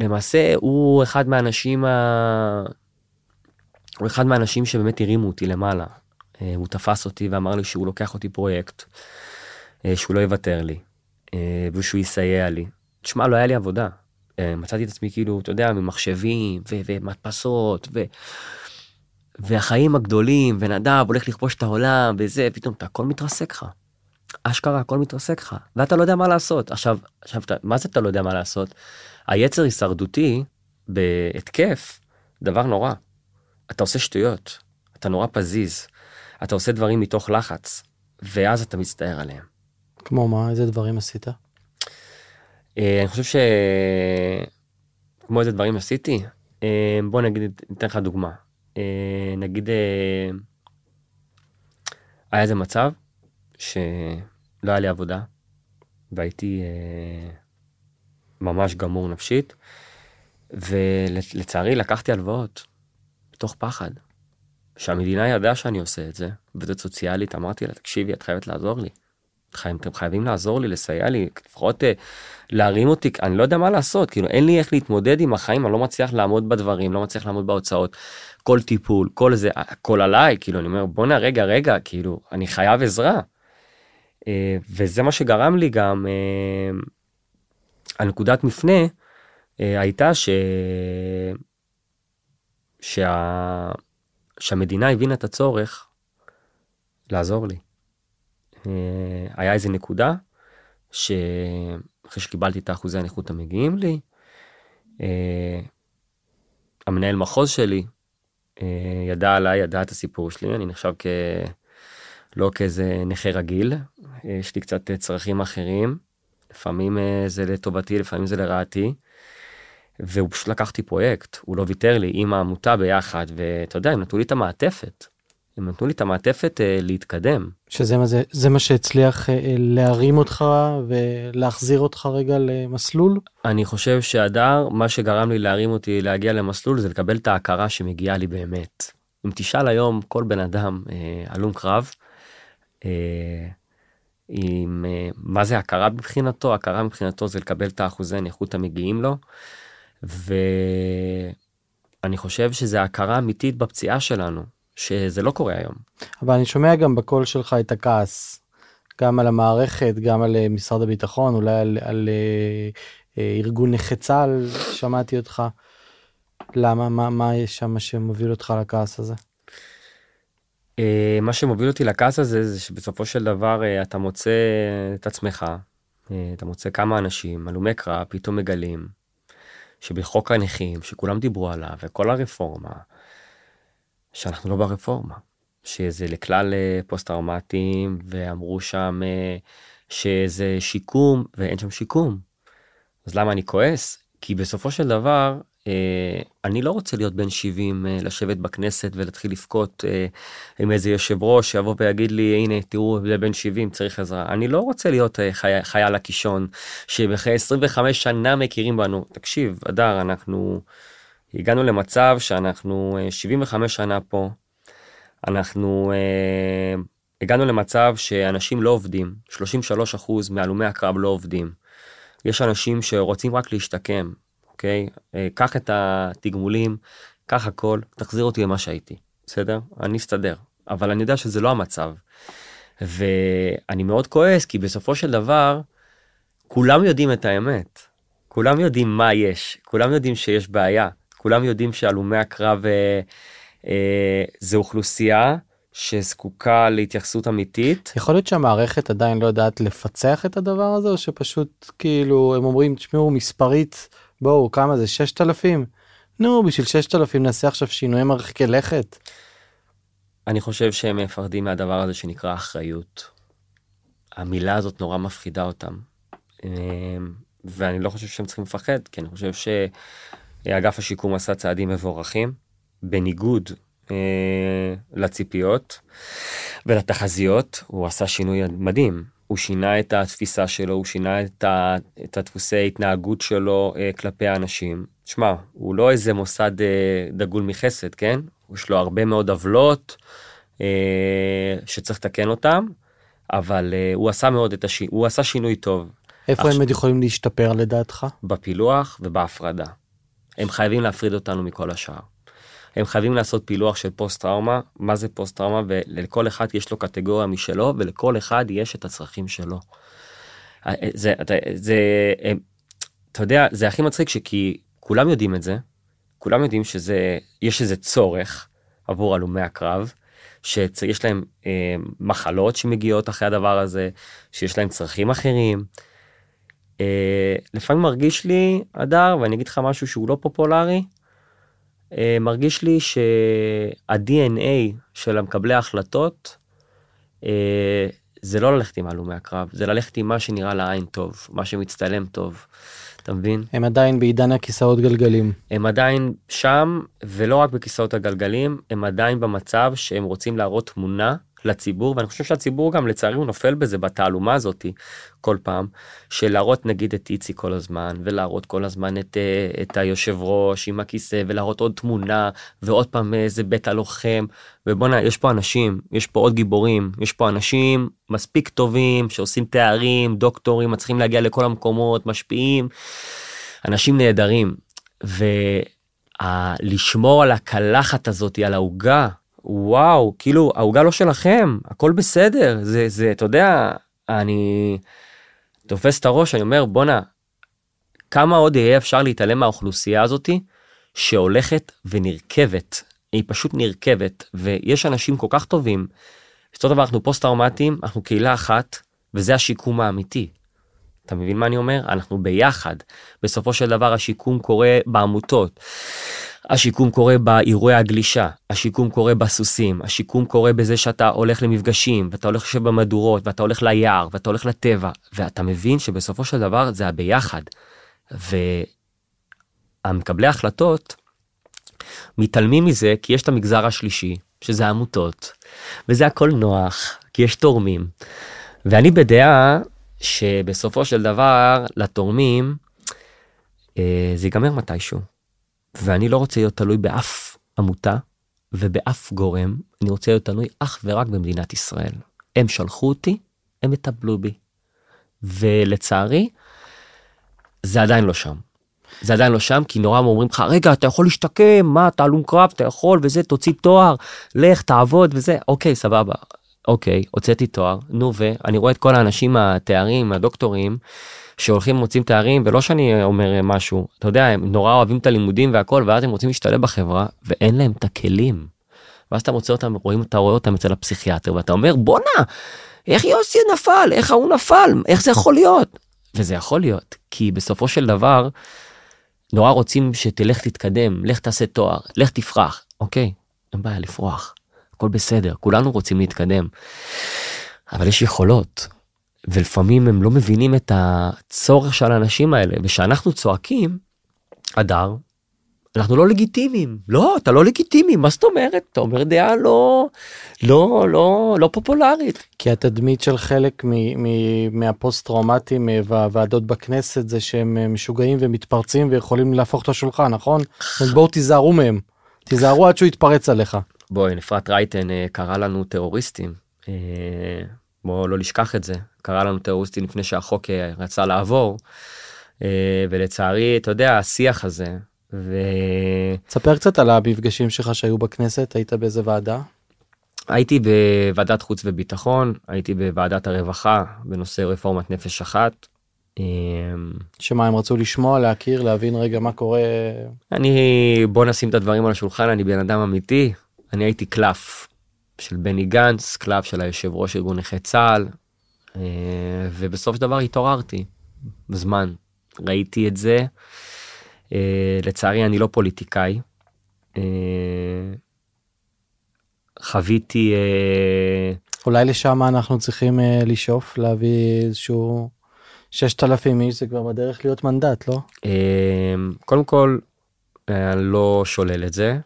ולמעשה הוא אחד מהאנשים ה... הוא אחד מהאנשים שבאמת הרימו אותי למעלה. אה, הוא תפס אותי ואמר לי שהוא לוקח אותי פרויקט, אה, שהוא לא יוותר לי, אה, ושהוא יסייע לי. תשמע, לא היה לי עבודה. אה, מצאתי את עצמי כאילו, אתה יודע, ממחשבים ו- ומדפסות ו... והחיים הגדולים, ונדב הולך לכבוש את העולם וזה, פתאום אתה הכל מתרסק לך. אשכרה הכל מתרסק לך, ואתה לא יודע מה לעשות. עכשיו, עכשיו, מה זה אתה לא יודע מה לעשות? היצר הישרדותי בהתקף, דבר נורא. אתה עושה שטויות, אתה נורא פזיז, אתה עושה דברים מתוך לחץ, ואז אתה מצטער עליהם. כמו מה? איזה דברים עשית? אה, אני חושב ש... כמו איזה דברים עשיתי, אה, בוא נגיד, ניתן לך דוגמה. אה, נגיד, היה איזה מצב שלא היה לי עבודה, והייתי ממש גמור נפשית, ולצערי לקחתי הלוואות, בתוך פחד. שהמדינה ידעה שאני עושה את זה, עובדת סוציאלית, אמרתי לה, תקשיבי, את חייבת לעזור לי. אתם חייבים לעזור לי, לסייע לי, לפחות אה, להרים אותי, אני לא יודע מה לעשות, כאילו אין לי איך להתמודד עם החיים, אני לא מצליח לעמוד בדברים, לא מצליח לעמוד בהוצאות, כל טיפול, כל זה, הכל עליי, כאילו אני אומר בואנה רגע רגע, כאילו אני חייב עזרה. אה, וזה מה שגרם לי גם, אה, הנקודת מפנה אה, הייתה ש... שה... שהמדינה הבינה את הצורך לעזור לי. אה, היה איזה נקודה שאחרי שקיבלתי את האחוזי הנכות המגיעים לי, אה, המנהל מחוז שלי אה, ידע עליי, ידע את הסיפור שלי, אני נחשב כ... לא כאיזה נכה רגיל, יש לי קצת צרכים אחרים, לפעמים זה לטובתי, לפעמים זה לרעתי. והוא פשוט לקחתי פרויקט, הוא לא ויתר לי עם העמותה ביחד, ואתה יודע, הם נתנו לי את המעטפת. הם נתנו לי את המעטפת להתקדם. שזה מה זה, זה מה שהצליח אה, להרים אותך ולהחזיר אותך רגע למסלול? אני חושב שהדר, מה שגרם לי להרים אותי להגיע למסלול זה לקבל את ההכרה שמגיעה לי באמת. אם תשאל היום כל בן אדם אה, הלום קרב, אה, עם אה, מה זה הכרה מבחינתו, הכרה מבחינתו זה לקבל את האחוזי נכות המגיעים לו, ואני חושב שזה הכרה אמיתית בפציעה שלנו, שזה לא קורה היום. אבל אני שומע גם בקול שלך את הכעס, גם על המערכת, גם על אה, משרד הביטחון, אולי על, על אה, אה, ארגון נכי צה"ל, שמעתי אותך. למה? מה, מה יש שם שמוביל אותך לכעס הזה? מה שמוביל אותי לכעס הזה זה שבסופו של דבר אתה מוצא את עצמך, אתה מוצא כמה אנשים, הלומי קרב, פתאום מגלים שבחוק הנכים, שכולם דיברו עליו, וכל הרפורמה, שאנחנו לא ברפורמה, שזה לכלל פוסט טראומטיים, ואמרו שם שזה שיקום, ואין שם שיקום. אז למה אני כועס? כי בסופו של דבר אה, אני לא רוצה להיות בן 70 אה, לשבת בכנסת ולהתחיל לבכות אה, עם איזה יושב ראש שיבוא ויגיד לי הנה תראו זה בן 70 צריך עזרה אני לא רוצה להיות חי, חייל הקישון שבאחרי 25 שנה מכירים בנו תקשיב אדר אנחנו הגענו למצב שאנחנו 75 שנה פה אנחנו הגענו למצב שאנשים לא עובדים 33 אחוז מהלומי הקרב לא עובדים. יש אנשים שרוצים רק להשתקם אוקיי? אה, קח את התגמולים, קח הכל, תחזיר אותי למה שהייתי, בסדר? אני אסתדר. אבל אני יודע שזה לא המצב. ואני מאוד כועס, כי בסופו של דבר, כולם יודעים את האמת. כולם יודעים מה יש, כולם יודעים שיש בעיה, כולם יודעים שהלומי הקרב אה, אה, זה אוכלוסייה שזקוקה להתייחסות אמיתית. יכול להיות שהמערכת עדיין לא יודעת לפצח את הדבר הזה, או שפשוט כאילו הם אומרים, תשמעו מספרית בואו, כמה זה? 6,000? נו, בשביל 6,000 נעשה עכשיו שינויי מרחיקי לכת. אני חושב שהם מפחדים מהדבר הזה שנקרא אחריות. המילה הזאת נורא מפחידה אותם. אמ, ואני לא חושב שהם צריכים לפחד, כי אני חושב שאגף השיקום עשה צעדים מבורכים, בניגוד אה, לציפיות ולתחזיות, הוא עשה שינוי מדהים. הוא שינה את התפיסה שלו, הוא שינה את, ה, את הדפוסי התנהגות שלו אה, כלפי האנשים. שמע, הוא לא איזה מוסד אה, דגול מחסד, כן? יש לו הרבה מאוד עוולות אה, שצריך לתקן אותם, אבל אה, הוא עשה מאוד את השינוי, הוא עשה שינוי טוב. איפה הם עוד יכולים להשתפר לדעתך? בפילוח ובהפרדה. הם חייבים להפריד אותנו מכל השאר. הם חייבים לעשות פילוח של פוסט טראומה, מה זה פוסט טראומה, ולכל אחד יש לו קטגוריה משלו, ולכל אחד יש את הצרכים שלו. אה, אה, זה, זה, זה, אה, אתה יודע, זה הכי מצחיק שכי כולם יודעים את זה, כולם יודעים שזה, יש איזה צורך עבור הלומי הקרב, שיש להם אה, מחלות שמגיעות אחרי הדבר הזה, שיש להם צרכים אחרים. אה, לפעמים מרגיש לי, אדר, ואני אגיד לך משהו שהוא לא פופולרי, אה, מרגיש לי שה-DNA של המקבלי ההחלטות אה, זה לא ללכת עם הלומי הקרב, זה ללכת עם מה שנראה לעין טוב, מה שמצטלם טוב, אתה מבין? הם עדיין בעידן הכיסאות גלגלים. הם עדיין שם, ולא רק בכיסאות הגלגלים, הם עדיין במצב שהם רוצים להראות תמונה לציבור ואני חושב שהציבור גם לצערי הוא נופל בזה בתעלומה הזאתי כל פעם של להראות נגיד את איצי כל הזמן ולהראות כל הזמן את, אה, את היושב ראש עם הכיסא ולהראות עוד תמונה ועוד פעם איזה בית הלוחם ובואנה יש פה אנשים יש פה עוד גיבורים יש פה אנשים מספיק טובים שעושים תארים דוקטורים מצליחים להגיע לכל המקומות משפיעים אנשים נהדרים. ולשמור על הקלחת הזאתי על העוגה וואו, כאילו, העוגה לא שלכם, הכל בסדר, זה, זה, אתה יודע, אני תופס את הראש, אני אומר, בואנה, כמה עוד יהיה אפשר להתעלם מהאוכלוסייה הזאתי, שהולכת ונרכבת, היא פשוט נרכבת, ויש אנשים כל כך טובים, בסופו של דבר אנחנו פוסט טראומטיים, אנחנו קהילה אחת, וזה השיקום האמיתי. אתה מבין מה אני אומר? אנחנו ביחד. בסופו של דבר השיקום קורה בעמותות. השיקום קורה באירועי הגלישה, השיקום קורה בסוסים, השיקום קורה בזה שאתה הולך למפגשים, ואתה הולך לשבת במדורות, ואתה הולך ליער, ואתה הולך לטבע, ואתה מבין שבסופו של דבר זה הביחד. והמקבלי ההחלטות מתעלמים מזה כי יש את המגזר השלישי, שזה העמותות, וזה הכל נוח, כי יש תורמים. ואני בדעה שבסופו של דבר לתורמים אה, זה ייגמר מתישהו. ואני לא רוצה להיות תלוי באף עמותה, ובאף גורם, אני רוצה להיות תלוי אך ורק במדינת ישראל. הם שלחו אותי, הם יטפלו בי. ולצערי, זה עדיין לא שם. זה עדיין לא שם כי נורא אומרים לך רגע אתה יכול להשתקם מה אתה הלום קרב אתה יכול וזה תוציא תואר לך תעבוד וזה אוקיי סבבה אוקיי הוצאתי תואר נו ואני רואה את כל האנשים התארים הדוקטורים שהולכים מוצאים תארים ולא שאני אומר משהו אתה יודע הם נורא אוהבים את הלימודים והכל ואז הם רוצים להשתלב בחברה ואין להם את הכלים. ואז אתה מוצא אותם רואים אתה רואה אותם אצל הפסיכיאטר ואתה אומר בואנה איך יוסי נפל? איך ההוא נפל? איך זה יכול להיות? וזה יכול להיות כי בסופו של דבר נורא רוצים שתלך תתקדם לך תעשה תואר לך תפרח. אוקיי אין בעיה לפרוח הכל בסדר כולנו רוצים להתקדם. אבל יש יכולות ולפעמים הם לא מבינים את הצורך של האנשים האלה ושאנחנו צועקים הדר אנחנו לא לגיטימיים. לא אתה לא לגיטימי מה זאת אומרת? אתה אומר דעה לא לא לא לא פופולרית. כי התדמית של חלק מהפוסט טראומטיים והוועדות בכנסת זה שהם משוגעים ומתפרצים ויכולים להפוך את השולחן נכון? אז בואו תיזהרו מהם. תיזהרו עד שהוא יתפרץ עליך. בואי אפרת רייטן אה, קרא לנו טרוריסטים. אה, בואו לא נשכח את זה קרא לנו טרוריסטים לפני שהחוק רצה לעבור ולצערי אתה יודע השיח הזה ו... תספר קצת על המפגשים שלך שהיו בכנסת, היית באיזה ועדה? הייתי בוועדת חוץ וביטחון, הייתי בוועדת הרווחה בנושא רפורמת נפש אחת. אמ, שמה הם רצו לשמוע, להכיר, להבין רגע מה קורה? אני, בוא נשים את הדברים על השולחן, אני בן אדם אמיתי, אני הייתי קלף של בני גנץ, קלף של היושב ראש ארגון נכי צה"ל, אה, ובסוף של דבר התעוררתי בזמן, ראיתי את זה. אה, לצערי אני לא פוליטיקאי. אה, חוויתי... אה, אולי לשם אנחנו צריכים לשאוף להביא איזשהו 6,000 איש זה כבר בדרך להיות מנדט לא? קודם כל אני לא שולל את זה.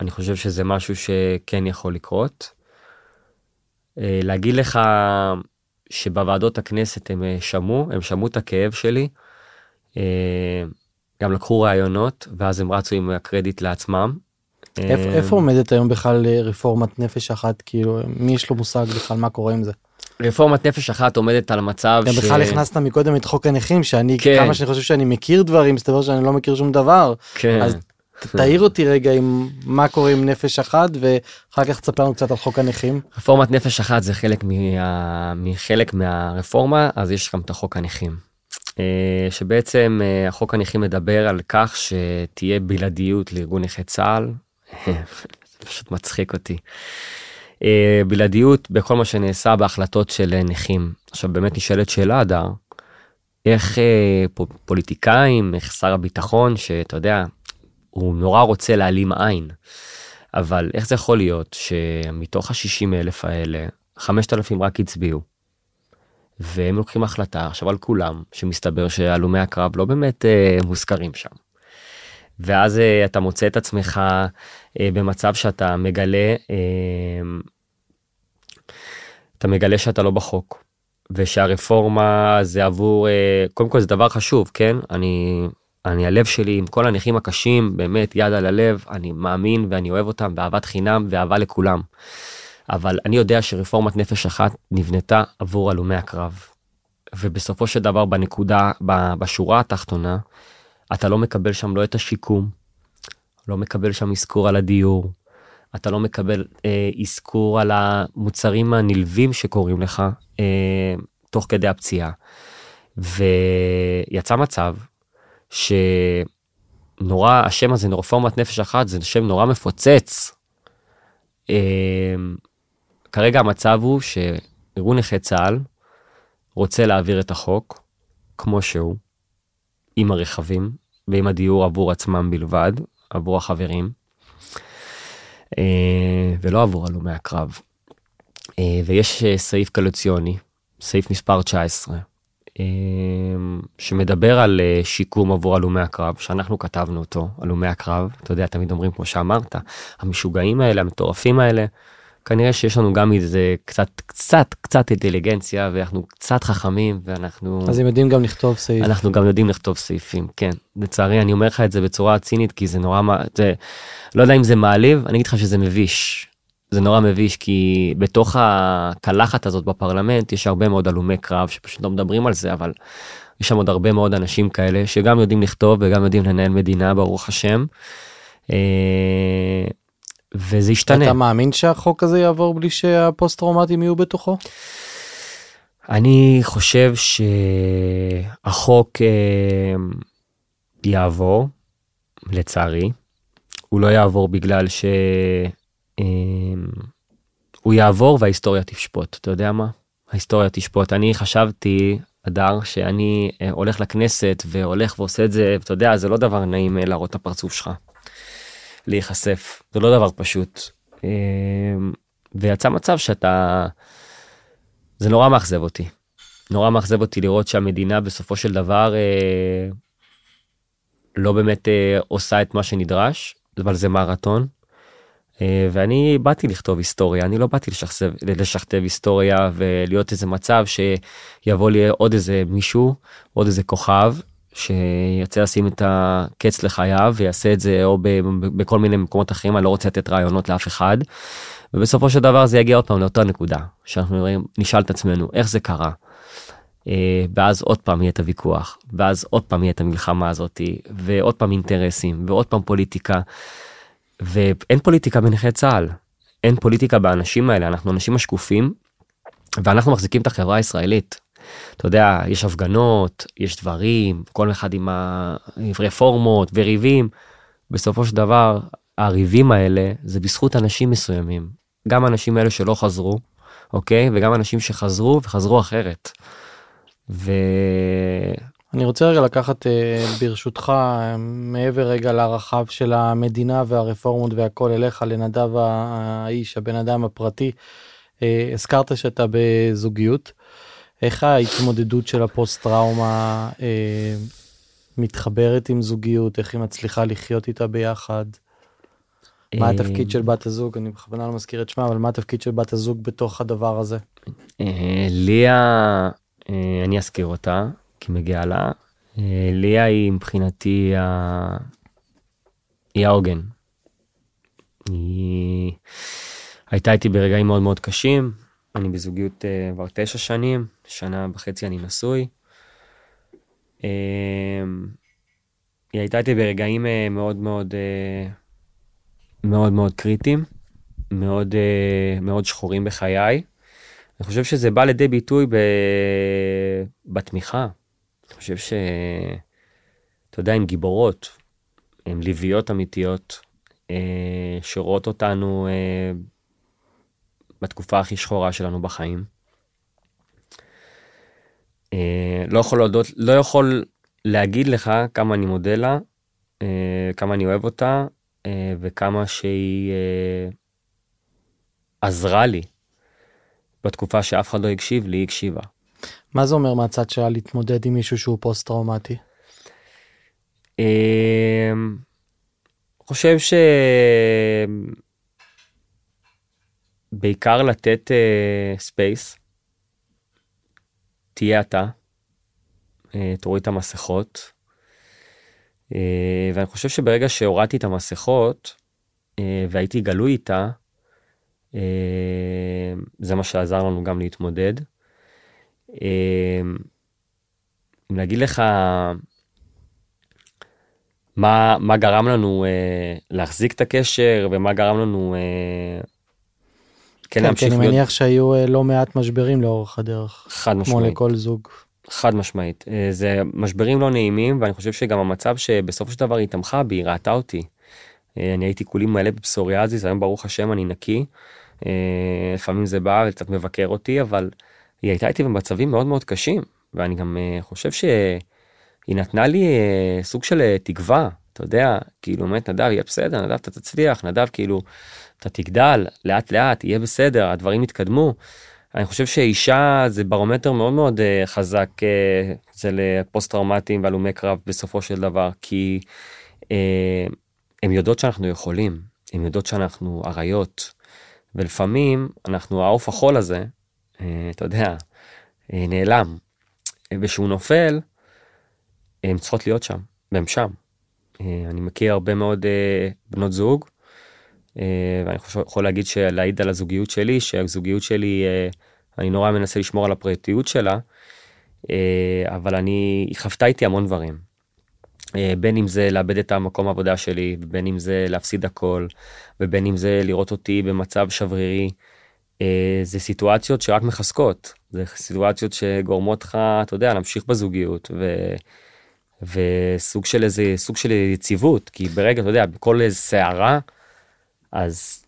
אני חושב שזה משהו שכן יכול לקרות. להגיד לך שבוועדות הכנסת הם שמעו הם שמעו את הכאב שלי. אה, גם לקחו רעיונות ואז הם רצו עם הקרדיט לעצמם. איפה, אה, איפה עומדת היום בכלל רפורמת נפש אחת כאילו מי יש לו מושג בכלל מה קורה עם זה? רפורמת נפש אחת עומדת על מצב ש... בכלל הכנסת מקודם את חוק הנכים שאני כן. כמה שאני חושב שאני מכיר דברים מסתבר שאני לא מכיר שום דבר כן. אז תעיר אותי רגע עם מה קורה עם נפש אחת ואחר כך תספר לנו קצת על חוק הנכים. רפורמת נפש אחת זה חלק מה... מחלק מהרפורמה אז יש גם את החוק הנכים. אה, שבעצם אה, החוק הנכים מדבר על כך שתהיה בלעדיות לארגון נכי צה"ל. זה פשוט מצחיק אותי. אה, בלעדיות בכל מה שנעשה בהחלטות של נכים. עכשיו באמת נשאלת שאלה הדר, איך פוליטיקאים, איך שר הביטחון שאתה יודע, הוא נורא רוצה להעלים עין. אבל איך זה יכול להיות שמתוך ה-60 אלף האלה, 5,000 רק הצביעו. והם לוקחים החלטה עכשיו על כולם שמסתבר שהלומי הקרב לא באמת אה, מוזכרים שם. ואז אה, אתה מוצא את עצמך אה, במצב שאתה מגלה אה, אתה מגלה שאתה לא בחוק ושהרפורמה זה עבור אה, קודם כל זה דבר חשוב כן אני אני הלב שלי עם כל הנכים הקשים באמת יד על הלב אני מאמין ואני אוהב אותם באהבת חינם ואהבה לכולם. אבל אני יודע שרפורמת נפש אחת נבנתה עבור הלומי הקרב. ובסופו של דבר בנקודה, בשורה התחתונה, אתה לא מקבל שם לא את השיקום, לא מקבל שם אזכור על הדיור, אתה לא מקבל אה, אזכור על המוצרים הנלווים שקורים לך אה, תוך כדי הפציעה. ויצא מצב שנורא, השם הזה, רפורמת נפש אחת, זה שם נורא מפוצץ. אה, כרגע המצב הוא שארגון נכי צה"ל רוצה להעביר את החוק כמו שהוא, עם הרכבים ועם הדיור עבור עצמם בלבד, עבור החברים, אה, ולא עבור הלומי הקרב. אה, ויש אה, סעיף קלוציוני, סעיף מספר 19, שמדבר על שיקום עבור הלומי הקרב, שאנחנו כתבנו אותו, הלומי הקרב, אתה יודע, תמיד אומרים כמו שאמרת, המשוגעים האלה, המטורפים האלה, כנראה שיש לנו גם איזה קצת קצת קצת אינטליגנציה ואנחנו קצת חכמים ואנחנו אז הם יודעים גם לכתוב סעיף. אנחנו גם יודעים לכתוב סעיפים כן לצערי אני אומר לך את זה בצורה צינית כי זה נורא זה לא יודע אם זה מעליב אני אגיד לך שזה מביש. זה נורא מביש כי בתוך הקלחת הזאת בפרלמנט יש הרבה מאוד הלומי קרב שפשוט לא מדברים על זה אבל יש שם עוד הרבה מאוד אנשים כאלה שגם יודעים לכתוב וגם יודעים לנהל מדינה ברוך השם. אה, וזה ישתנה. אתה מאמין שהחוק הזה יעבור בלי שהפוסט טראומטיים יהיו בתוכו? אני חושב שהחוק אה, יעבור, לצערי. הוא לא יעבור בגלל ש... אה, הוא יעבור וההיסטוריה תשפוט, אתה יודע מה? ההיסטוריה תשפוט. אני חשבתי, אדר, שאני אה, הולך לכנסת והולך ועושה את זה, אתה יודע, זה לא דבר נעים להראות את הפרצוף שלך. להיחשף זה לא דבר פשוט אמ, ויצא מצב שאתה זה נורא מאכזב אותי נורא מאכזב אותי לראות שהמדינה בסופו של דבר אה, לא באמת אה, עושה את מה שנדרש אבל זה מרתון. אה, ואני באתי לכתוב היסטוריה אני לא באתי לשכתב, לשכתב היסטוריה ולהיות איזה מצב שיבוא לי עוד איזה מישהו עוד איזה כוכב שירצה לשים את הקץ לחייו ויעשה את זה או בכל מיני מקומות אחרים אני לא רוצה לתת רעיונות לאף אחד. ובסופו של דבר זה יגיע עוד פעם לאותה נקודה שאנחנו רואים נשאל את עצמנו איך זה קרה. אה, ואז עוד פעם יהיה את הוויכוח ואז עוד פעם יהיה את המלחמה הזאתי ועוד פעם אינטרסים ועוד פעם פוליטיקה. ואין פוליטיקה בנכי צה"ל אין פוליטיקה באנשים האלה אנחנו אנשים השקופים ואנחנו מחזיקים את החברה הישראלית אתה יודע, יש הפגנות, יש דברים, כל אחד עם הרפורמות וריבים. בסופו של דבר, הריבים האלה זה בזכות אנשים מסוימים. גם אנשים האלה שלא חזרו, אוקיי? וגם אנשים שחזרו וחזרו אחרת. ו... אני רוצה רגע לקחת אה, ברשותך מעבר רגע לרחב של המדינה והרפורמות והכל אליך לנדב האיש הבן אדם הפרטי. אה, הזכרת שאתה בזוגיות. איך ההתמודדות של הפוסט טראומה אה, מתחברת עם זוגיות, איך היא מצליחה לחיות איתה ביחד? מה התפקיד של בת הזוג? אני בכוונה לא מזכיר את שמה, אבל מה התפקיד של בת הזוג בתוך הדבר הזה? אה, ליה, אני אזכיר אותה, כי מגיעה לה. אה, ליה היא מבחינתי היא העוגן. היא הייתה איתי ברגעים מאוד מאוד קשים, אני בזוגיות uh, כבר תשע שנים, שנה וחצי אני נשוי. Uh, היא הייתה איתי ברגעים מאוד מאוד מאוד מאוד קריטיים, מאוד מאוד שחורים בחיי. אני חושב שזה בא לידי ביטוי ב... בתמיכה. אני חושב ש... אתה יודע, הן גיבורות, הן לביאות אמיתיות, uh, שרואות אותנו uh, בתקופה הכי שחורה שלנו בחיים. אה, לא יכול להודות, לא יכול להגיד לך כמה אני מודה לה, אה, כמה אני אוהב אותה, אה, וכמה שהיא עזרה לי בתקופה שאף אחד לא הקשיב לי, היא הקשיבה. מה זה אומר מהצד שלה להתמודד עם מישהו שהוא פוסט טראומטי? חושב ש... בעיקר לתת space. אה, תהיה אתה, אה, תוריד את המסכות. אה, ואני חושב שברגע שהורדתי את המסכות והייתי גלוי איתה, זה מה שעזר לנו גם להתמודד. Uh, אם להגיד לך מה, מה גרם לנו uh, להחזיק את הקשר ומה גרם לנו uh, כן, כן, כן אני מניח שהיו אה, לא מעט משברים לאורך הדרך. חד משמעית. כמו לכל זוג. חד משמעית. אה, זה משברים לא נעימים, ואני חושב שגם המצב שבסופו של דבר היא תמכה בי, היא ראתה אותי. אה, אני הייתי כולי מלא בפסוריאזיס, היום ברוך השם אני נקי. לפעמים זה בא וקצת מבקר אותי, אבל היא הייתה איתי במצבים מאוד מאוד קשים, ואני גם חושב שהיא נתנה לי סוג של תקווה, אתה יודע, כאילו באמת נדב יהיה בסדר, נדב אתה תצליח, נדב כאילו אתה תגדל לאט לאט יהיה בסדר הדברים יתקדמו. אני חושב שאישה זה ברומטר מאוד מאוד חזק זה לפוסט טראומטיים והלומי קרב בסופו של דבר כי uh, הן יודעות שאנחנו יכולים הן יודעות שאנחנו אריות ולפעמים אנחנו העוף החול הזה, אה, אתה יודע, אה, נעלם. וכשהוא נופל, הן צריכות להיות שם, והן שם. אה, אני מכיר הרבה מאוד אה, בנות זוג, אה, ואני יכול להגיד, להעיד על הזוגיות שלי, שהזוגיות שלי, אה, אני נורא מנסה לשמור על הפרטיות שלה, אה, אבל אני, היא חוותה איתי המון דברים. אה, בין אם זה לאבד את המקום העבודה שלי, ובין אם זה להפסיד הכל, ובין אם זה לראות אותי במצב שברירי. אה, זה סיטואציות שרק מחזקות, זה סיטואציות שגורמות לך, אתה יודע, להמשיך בזוגיות, ו... וסוג של איזה, סוג של יציבות, כי ברגע, אתה יודע, בכל איזה סערה, אז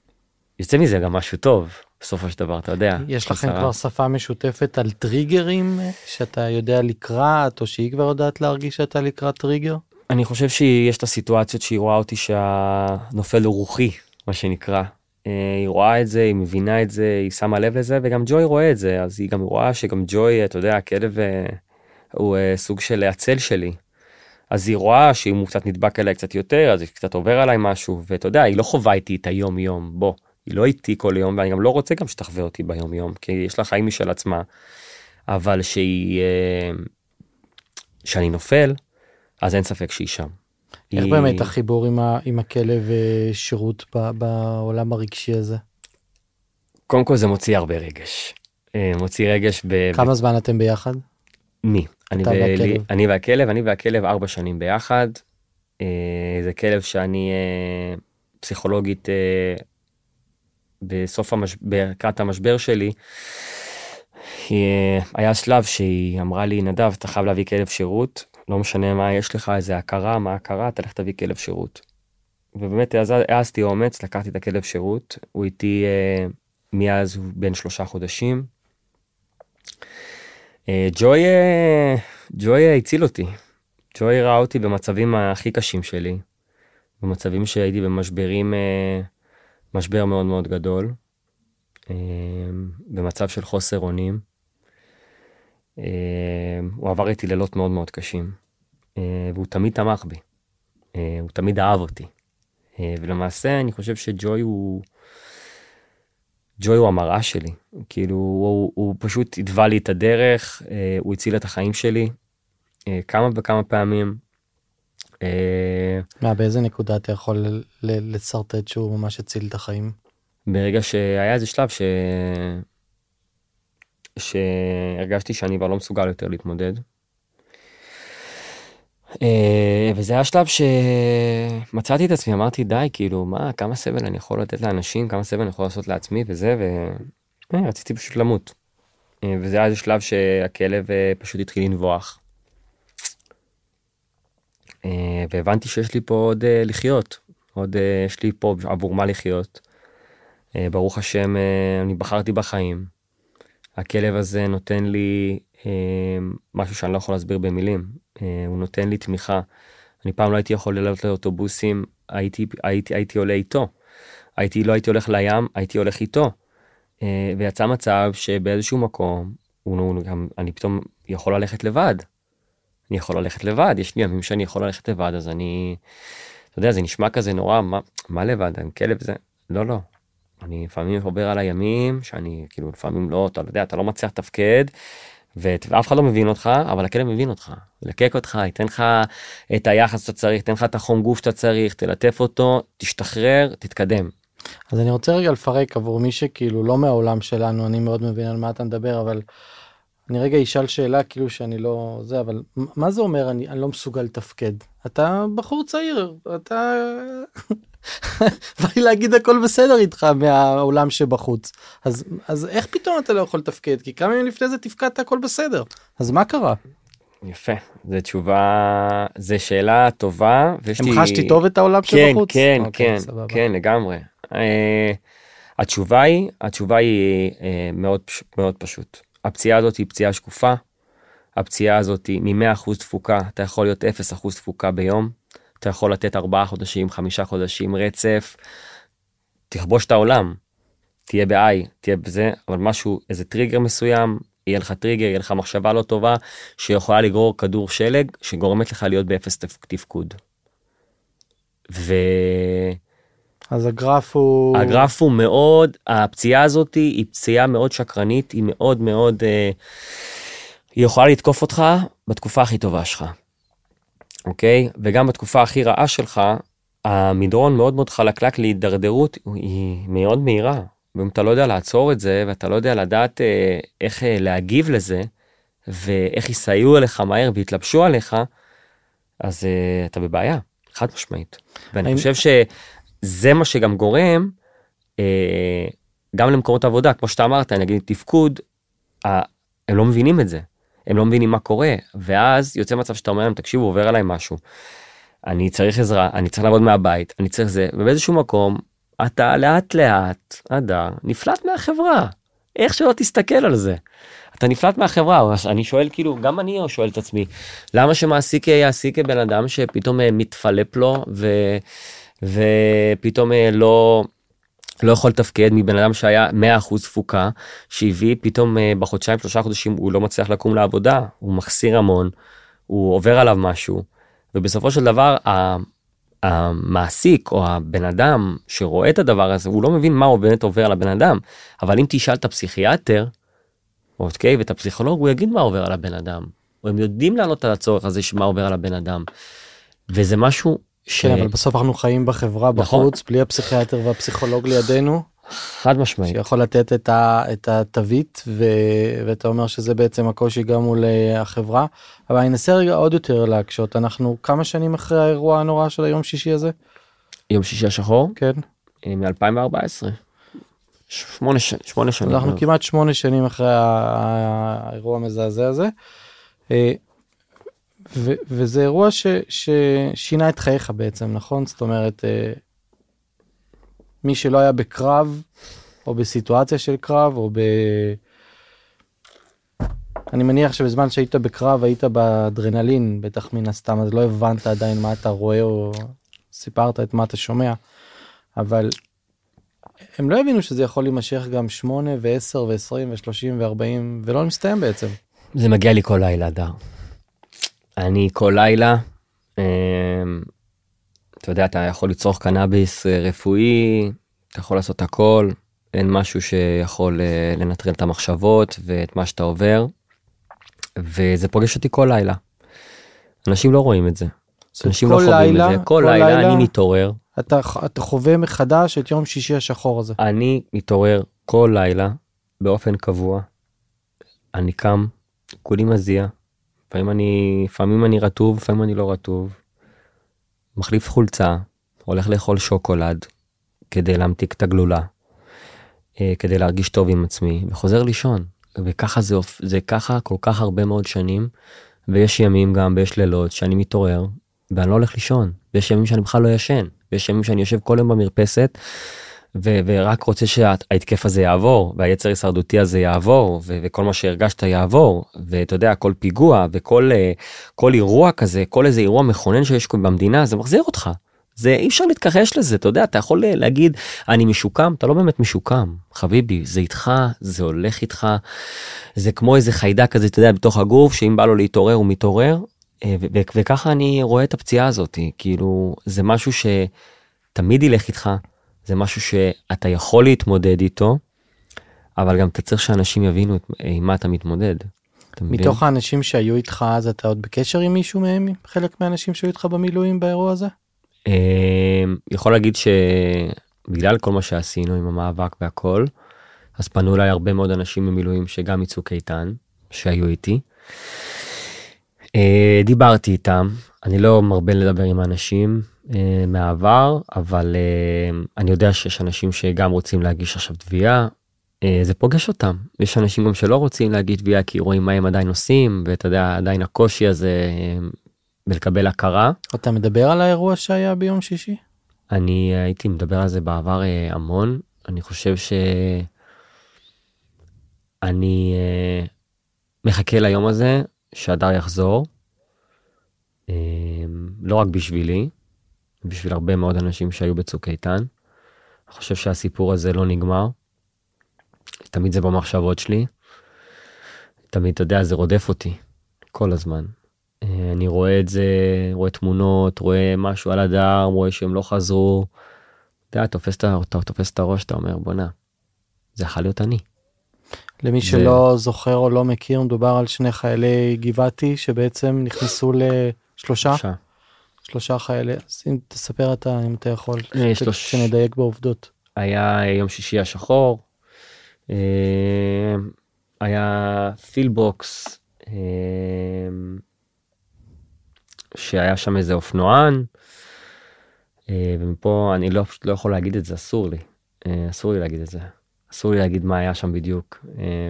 יוצא מזה גם משהו טוב, בסופו של דבר, אתה יודע. יש לכם. כבר שפה משותפת על טריגרים אה, שאתה יודע לקראת, או שהיא כבר יודעת להרגיש שאתה לקראת טריגר? אני חושב שיש את הסיטואציות שהיא רואה אותי שהנופל הוא רוחי, מה שנקרא. אה, היא רואה את זה, היא מבינה את זה, היא שמה לב לזה, וגם ג'וי רואה את זה, אז היא גם רואה שגם ג'וי, אתה יודע, הכלב אה, הוא אה, סוג של הצל שלי. אז היא רואה שאם הוא קצת נדבק אליי קצת יותר, אז היא קצת עובר עליי משהו, ואתה יודע, היא לא חווה איתי את היום יום, בוא, היא לא איתי כל יום, ואני גם לא רוצה גם שתחווה אותי ביום יום, כי יש לה חיים משל עצמה, אבל שהיא, שאני נופל, אז אין ספק שהיא שם. איך היא- באמת החיבור עם, ה, עם הכלב אה, שירות ב, בעולם הרגשי הזה? קודם כל זה מוציא הרבה רגש. אה, מוציא רגש ב... כמה זמן אתם ביחד? מי? אני, ו- והכלב. אני והכלב, אני והכלב ארבע שנים ביחד. אה, זה כלב שאני פסיכולוגית בסוף המש... לקראת המשבר שלי. אה, היה שלב שהיא אמרה לי נדב אתה חייב להביא כלב שירות לא משנה מה יש לך איזה הכרה מה הכרה תלך תביא כלב שירות. ובאמת העזתי אומץ לקחתי את הכלב שירות הוא איתי אה, מאז בן שלושה חודשים. אה, ג'וי, אה, ג'וי הציל אותי. ג'וי ראה אותי במצבים הכי קשים שלי, במצבים שהייתי במשברים, אה, משבר מאוד מאוד גדול, אה, במצב של חוסר אונים. אה, הוא עבר איתי לילות מאוד מאוד קשים, אה, והוא תמיד תמך בי, אה, הוא תמיד אהב אותי. ולמעשה אני חושב שג'וי הוא... ג'וי הוא המראה שלי, כאילו הוא, הוא פשוט התווה לי את הדרך, הוא הציל את החיים שלי כמה וכמה פעמים. מה, באיזה נקודה אתה יכול לשרטט שהוא ממש הציל את החיים? ברגע שהיה איזה שלב ש... שהרגשתי שאני כבר לא מסוגל יותר להתמודד. אה, וזה היה שלב שמצאתי את עצמי, אמרתי די, כאילו, מה, כמה סבל אני יכול לתת לאנשים, כמה סבל אני יכול לעשות לעצמי וזה, ורציתי פשוט למות. אה, וזה היה איזה שלב שהכלב אה, פשוט התחיל לנבוח. אה, והבנתי שיש לי פה עוד אה, לחיות, עוד אה, יש לי פה עבור מה לחיות. אה, ברוך השם, אה, אני בחרתי בחיים. הכלב הזה נותן לי אה, משהו שאני לא יכול להסביר במילים. אה, הוא נותן לי תמיכה. אני פעם לא הייתי יכול לעלות לאוטובוסים, הייתי, הייתי, הייתי עולה איתו. הייתי, לא הייתי הולך לים, הייתי הולך איתו. אה, ויצא מצב שבאיזשהו מקום, הוא, הוא גם, אני פתאום יכול ללכת לבד. אני יכול ללכת לבד, יש לי ימים שאני יכול ללכת לבד, אז אני, אתה יודע, זה נשמע כזה נורא, מה, מה לבד, עם כלב זה, לא, לא. אני לפעמים עובר על הימים שאני כאילו לפעמים לא, אתה יודע, אתה לא מצליח לתפקד, ואף אחד לא מבין אותך, אבל הכלב מבין אותך, ילקק אותך, ייתן לך את היחס שאתה צריך, ייתן לך את החום גוף שאתה צריך, תלטף אותו, תשתחרר, תתקדם. אז אני רוצה רגע לפרק עבור מי שכאילו לא מהעולם שלנו, אני מאוד מבין על מה אתה מדבר, אבל אני רגע אשאל שאלה כאילו שאני לא זה, אבל מה זה אומר אני, אני לא מסוגל לתפקד? אתה בחור צעיר, אתה... בא לי להגיד הכל בסדר איתך מהעולם שבחוץ. אז, אז איך פתאום אתה לא יכול לתפקד? כי כמה ימים לפני זה תפקדת הכל בסדר. אז מה קרה? יפה, זו תשובה, זו שאלה טובה, ויש לי... המחשתי טוב את העולם כן, שבחוץ? כן, אוקיי, כן, סבבה. כן, לגמרי. אה, התשובה היא, התשובה היא אה, מאוד, מאוד פשוט. הפציעה הזאת היא פציעה שקופה. הפציעה הזאת היא מ-100% תפוקה, אתה יכול להיות 0% תפוקה ביום. אתה יכול לתת 4 חודשים, 5 חודשים רצף. תכבוש את העולם. תהיה ב-high, תהיה בזה, אבל משהו, איזה טריגר מסוים, יהיה לך טריגר, יהיה לך מחשבה לא טובה, שיכולה לגרור כדור שלג, שגורמת לך להיות באפס תפ- תפקוד. ו... אז הגרף הוא... הגרף הוא מאוד, הפציעה הזאת היא פציעה מאוד שקרנית, היא מאוד מאוד, אה, היא יכולה לתקוף אותך בתקופה הכי טובה שלך, אוקיי? וגם בתקופה הכי רעה שלך, המדרון מאוד מאוד חלקלק להידרדרות, היא מאוד מהירה. ואם אתה לא יודע לעצור את זה, ואתה לא יודע לדעת אה, איך אה, להגיב לזה, ואיך יסייעו אליך מהר ויתלבשו עליך, אז אתה בבעיה, חד משמעית. ואני האם- חושב שזה מה שגם גורם, אה, גם למקומות עבודה, כמו שאתה אמרת, נגיד תפקוד, אה, הם לא מבינים את זה. הם לא מבינים מה קורה, ואז יוצא מצב שאתה אומר להם, תקשיבו, עובר עליי משהו. אני צריך עזרה, אני צריך לעבוד מהבית, אני צריך זה, ובאיזשהו מקום, אתה לאט לאט, אדר, נפלט מהחברה. איך שלא תסתכל על זה. אתה נפלט מהחברה, אני שואל כאילו, גם אני שואל את עצמי, למה שמעסיק יעסיק בן אדם שפתאום אה, מתפלפ לו ו, ופתאום אה, לא, לא יכול לתפקד מבן אדם שהיה 100% תפוקה, שהביא פתאום אה, בחודשיים שלושה חודשים הוא לא מצליח לקום לעבודה, הוא מחסיר המון, הוא עובר עליו משהו, ובסופו של דבר המעסיק או הבן אדם שרואה את הדבר הזה הוא לא מבין מה הוא באמת עובר על הבן אדם אבל אם תשאל את הפסיכיאטר אוקיי ואת הפסיכולוג הוא יגיד מה עובר על הבן אדם. הם יודעים לענות על הצורך הזה שמה עובר על הבן אדם. וזה משהו. כן, אבל בסוף אנחנו חיים בחברה נכון. בחוץ, בלי הפסיכיאטר והפסיכולוג לידינו, חד משמעית. שיכול לתת את ה- את התווית, ו- ואתה אומר שזה בעצם הקושי גם מול אה, החברה. אבל אני אנסה רגע עוד יותר להקשות, אנחנו כמה שנים אחרי האירוע הנורא של היום שישי הזה? יום שישי השחור כן. מ-2014. שמונה ש- שמונה שנים. אנחנו אה. כמעט שמונה שנים אחרי האירוע המזעזע הזה. ו- וזה אירוע ש- ששינה את חייך בעצם, נכון? זאת אומרת, אה, מי שלא היה בקרב, או בסיטואציה של קרב, או ב... אני מניח שבזמן שהיית בקרב היית באדרנלין, בטח מן הסתם, אז לא הבנת עדיין מה אתה רואה, או סיפרת את מה אתה שומע, אבל הם לא הבינו שזה יכול להימשך גם 8 ו-10 ו-20 ו-30 ו-40 ולא מסתיים בעצם. זה מגיע לי כל לילה, דר. אני כל לילה, אמ, אתה יודע, אתה יכול לצרוך קנאביס אה, רפואי, אתה יכול לעשות הכל, אין משהו שיכול אה, לנטרל את המחשבות ואת מה שאתה עובר, וזה פוגש אותי כל לילה. אנשים לא רואים את זה. אנשים לא חווים לילה- את זה. כל כל לילה לילה- אני מתעורר, אתה, אתה חווה מחדש את יום שישי השחור הזה. אני מתעורר כל לילה באופן קבוע. אני קם, כולי מזיע. לפעמים אני, לפעמים אני רטוב, לפעמים אני לא רטוב. מחליף חולצה, הולך לאכול שוקולד כדי להמתיק את הגלולה, אה, כדי להרגיש טוב עם עצמי, וחוזר לישון. וככה זה, זה ככה כל כך הרבה מאוד שנים, ויש ימים גם, ויש לילות שאני מתעורר, ואני לא הולך לישון, ויש ימים שאני בכלל לא ישן, ויש ימים שאני יושב כל יום במרפסת, ו- ורק רוצה שההתקף הזה יעבור והיצר הישרדותי הזה יעבור ו- וכל מה שהרגשת יעבור ואתה יודע כל פיגוע וכל אה, כל אירוע כזה כל איזה אירוע מכונן שיש במדינה זה מחזיר אותך. זה אי אפשר להתכחש לזה אתה יודע אתה יכול אה, להגיד אני משוקם אתה לא באמת משוקם. חביבי זה איתך זה הולך איתך. זה כמו איזה חיידק כזה אתה יודע בתוך הגוף שאם בא לו להתעורר הוא מתעורר. אה, ו- וככה אני רואה את הפציעה הזאת. כאילו זה משהו שתמיד ילך איתך זה משהו שאתה יכול להתמודד איתו, אבל גם אתה צריך שאנשים יבינו עם מה אתה מתמודד. אתה? מתוך האנשים שהיו איתך אז אתה עוד בקשר עם מישהו מהם? חלק מהאנשים שהיו איתך במילואים באירוע הזה? אה, יכול להגיד שבגלל כל מה שעשינו עם המאבק והכל, אז פנו אליי הרבה מאוד אנשים במילואים שגם מצוק איתן, שהיו איתי. אה, דיברתי איתם, אני לא מרבה לדבר עם האנשים מהעבר, אבל אה, אני יודע שיש אנשים שגם רוצים להגיש עכשיו תביעה. אה, זה פוגש אותם, יש אנשים גם שלא רוצים להגיש תביעה כי רואים מה הם עדיין עושים, ואתה יודע, עדיין הקושי הזה אה, בלקבל הכרה. אתה מדבר על האירוע שהיה ביום שישי? אני הייתי מדבר על זה בעבר אה, המון, אני חושב שאני אה, מחכה ליום הזה שהדר יחזור, אה, לא רק בשבילי, בשביל הרבה מאוד אנשים שהיו בצוק איתן. אני חושב שהסיפור הזה לא נגמר, תמיד זה במחשבות שלי, תמיד, אתה יודע, זה רודף אותי כל הזמן. אה, אני רואה את זה, רואה תמונות, רואה משהו על הדר, רואה שהם לא חזרו. אתה יודע, תופס אתה תופס את הראש, אתה אומר, בואנה, זה יכול להיות אני. למי זה- שלא זוכר או לא מכיר, מדובר על שני חיילי גבעתי שבעצם נכנסו לשלושה, שלושה. שלושה חיילי, אז אם תספר אתה, אם אתה יכול, אה, שלוש- שנדייק בעובדות. היה יום שישי השחור, אה, היה פילבוקס, אה, שהיה שם איזה אופנוען, ומפה אני לא, פשוט לא יכול להגיד את זה, אסור לי, אסור לי להגיד את זה, אסור לי להגיד מה היה שם בדיוק,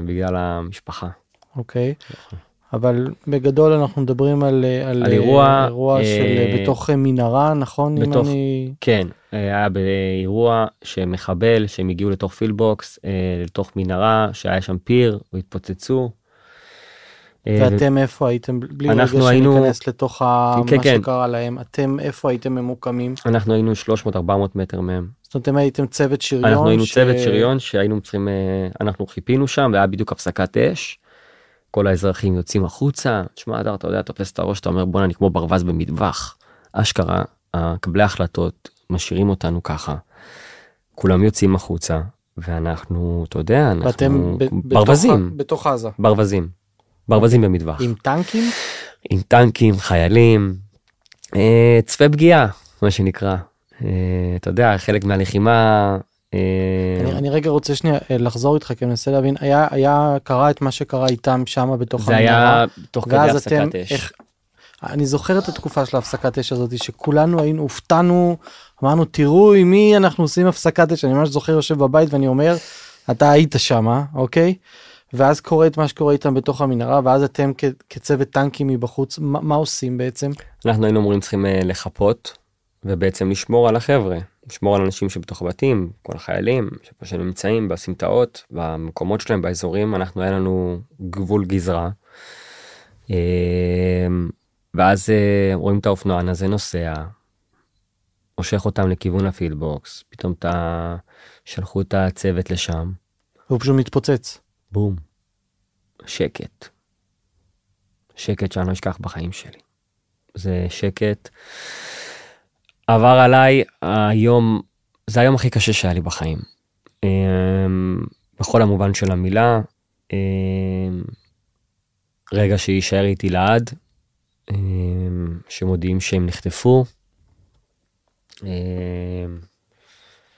בגלל המשפחה. אוקיי? אבל בגדול אנחנו מדברים על, אה, על, על אה, אירוע, אירוע אה, של אה, בתוך אה, מנהרה, נכון? אם בתוך- אני... כן, היה באירוע שמחבל שהם הגיעו לתוך פילבוקס, אה, לתוך מנהרה שהיה שם פיר, והתפוצצו. אה, ואתם איפה הייתם? בלי רגע היינו- שניכנס לתוך ה... כן, מה כן. שקרה להם. אתם, איפה הייתם ממוקמים? אנחנו היינו 300-400 מטר מהם. זאת אומרת, אתם הייתם צוות שריון? אנחנו היינו ש- צוות שריון שהיינו צריכים, אה, אנחנו חיפינו שם והיה בדיוק הפסקת אש. כל האזרחים יוצאים החוצה. תשמע, אדר, אתה יודע, תופס את הראש, אתה אומר, בואנה, אני כמו ברווז במטווח. אשכרה, מקבלי ההחלטות משאירים אותנו ככה. כולם יוצאים החוצה, ואנחנו, אתה יודע, אנחנו ואתם ברווזים, בתוך עזה. ברווזים. ברווזים במטווח. עם טנקים? עם טנקים, חיילים, אה, צפה פגיעה, מה שנקרא. אה, אתה יודע, חלק מהלחימה... אה, אני, אני רגע רוצה שנייה אה, לחזור איתך כי אני מנסה להבין היה היה קרה את מה שקרה איתם שם בתוך זה היה תוך כדי הפסקת אש. איך, אני זוכר את התקופה של ההפסקת אש הזאת שכולנו היינו הופתענו אמרנו תראו עם מי אנחנו עושים הפסקת אש. אני ממש זוכר יושב בבית ואני אומר אתה היית שם אוקיי? ואז קורה את מה שקורה איתם בתוך המנהרה ואז אתם כ- כצוות טנקים מבחוץ מה, מה עושים בעצם? אנחנו היינו אמורים צריכים אה, לחפות ובעצם לשמור על החבר'ה, לשמור על אנשים שבתוך הבתים, כל החיילים שפה שנמצאים בסמטאות, במקומות שלהם, באזורים, אנחנו היה לנו גבול גזרה. אה, ואז אה, רואים את האופנוען הזה נוסע, מושך אותם לכיוון הפילבוקס, פתאום אתה, שלחו את הצוות לשם, הוא פשוט מתפוצץ בום, שקט. שקט שאני לא אשכח בחיים שלי. זה שקט. עבר עליי היום, זה היום הכי קשה שהיה לי בחיים. אמ, בכל המובן של המילה. אמ, רגע שיישאר איתי לעד, אמ, שמודיעים שהם נחטפו.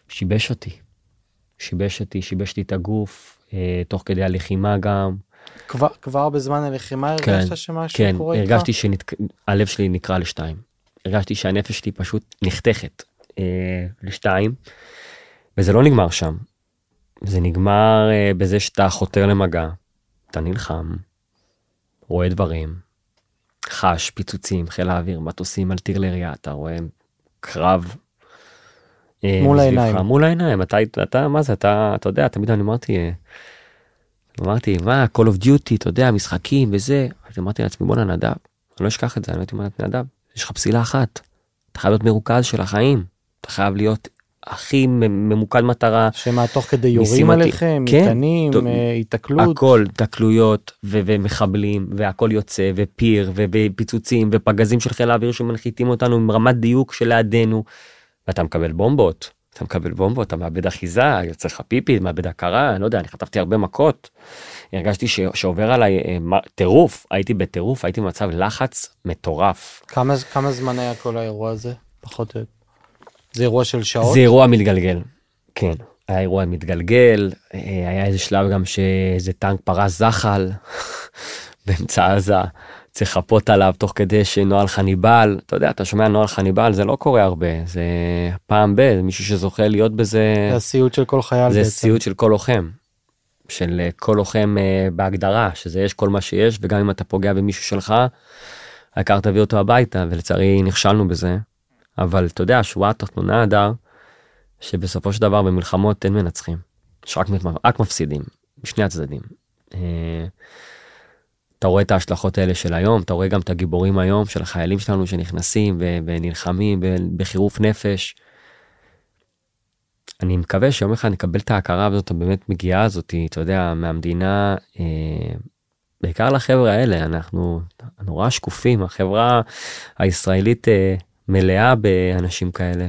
שיבש אותי. שיבש אותי, שיבש לי את הגוף, אה, תוך כדי הלחימה גם. כבר כבר בזמן הלחימה כן, הרגשת שמשהו כן, קורה איתך? הרגשתי שהלב שלי נקרע לשתיים. הרגשתי שהנפש שלי פשוט נחתכת אה, לשתיים, וזה לא נגמר שם. זה נגמר אה, בזה שאתה חותר למגע, אתה נלחם, רואה דברים, חש פיצוצים, חיל האוויר, מטוסים, ארטילריה, אתה רואה קרב. אה, מול העיניים. מול העיניים, אתה, אתה, מה זה, אתה, אתה יודע, תמיד אני אמרתי, אה, אמרתי, מה, Call of Duty, אתה יודע, משחקים וזה. אז אמרתי לעצמי, בואנה נדב, אני לא אשכח את זה, אני הייתי אומר נדב, יש לך פסילה אחת. אתה חייב להיות מרוכז של החיים. אתה חייב להיות הכי ממוקד מטרה, שמה תוך כדי יורים משימתי. עליכם, כן, מטענים, טוב, אה, היתקלות, הכל תקלויות ו- ומחבלים והכל יוצא ופיר ו- ופיצוצים ופגזים של חיל האוויר שמנחיתים אותנו עם רמת דיוק שלעדנו. ואתה מקבל בומבות, אתה מקבל בומבות, אתה מאבד אחיזה, יוצא לך פיפי, מאבד הכרה, אני לא יודע, אני חטפתי הרבה מכות. הרגשתי ש- שעובר עליי אה, טירוף, הייתי בטירוף, הייתי במצב לחץ מטורף. כמה כמה זמן היה כל האירוע הזה? פחות או יותר. זה אירוע של שעות? זה אירוע מתגלגל. כן, היה אירוע מתגלגל, אה, היה איזה שלב גם שאיזה טנק פרס זחל באמצע עזה, צריך לחפות עליו תוך כדי שנוהל חניבל, אתה יודע, אתה שומע נוהל חניבל, זה לא קורה הרבה, זה פעם ב, מישהו שזוכה להיות בזה, זה הסיוט של כל חייל זה בעצם. סיוט של כל לוחם. של אה, כל לוחם אה, בהגדרה, שזה יש כל מה שיש, וגם אם אתה פוגע במישהו שלך, העיקר תביא אותו הביתה, ולצערי נכשלנו בזה. אבל אתה יודע, השורה התחתונה, הדר, שבסופו של דבר במלחמות אין מנצחים. יש רק, רק מפסידים, משני הצדדים. אה, אתה רואה את ההשלכות האלה של היום, אתה רואה גם את הגיבורים היום של החיילים שלנו שנכנסים ונלחמים בחירוף נפש. אני מקווה שיום אחד נקבל את ההכרה הזאת הבאמת מגיעה הזאת, אתה יודע, מהמדינה, אה, בעיקר לחבר'ה האלה, אנחנו נורא שקופים, החברה הישראלית אה, מלאה באנשים כאלה.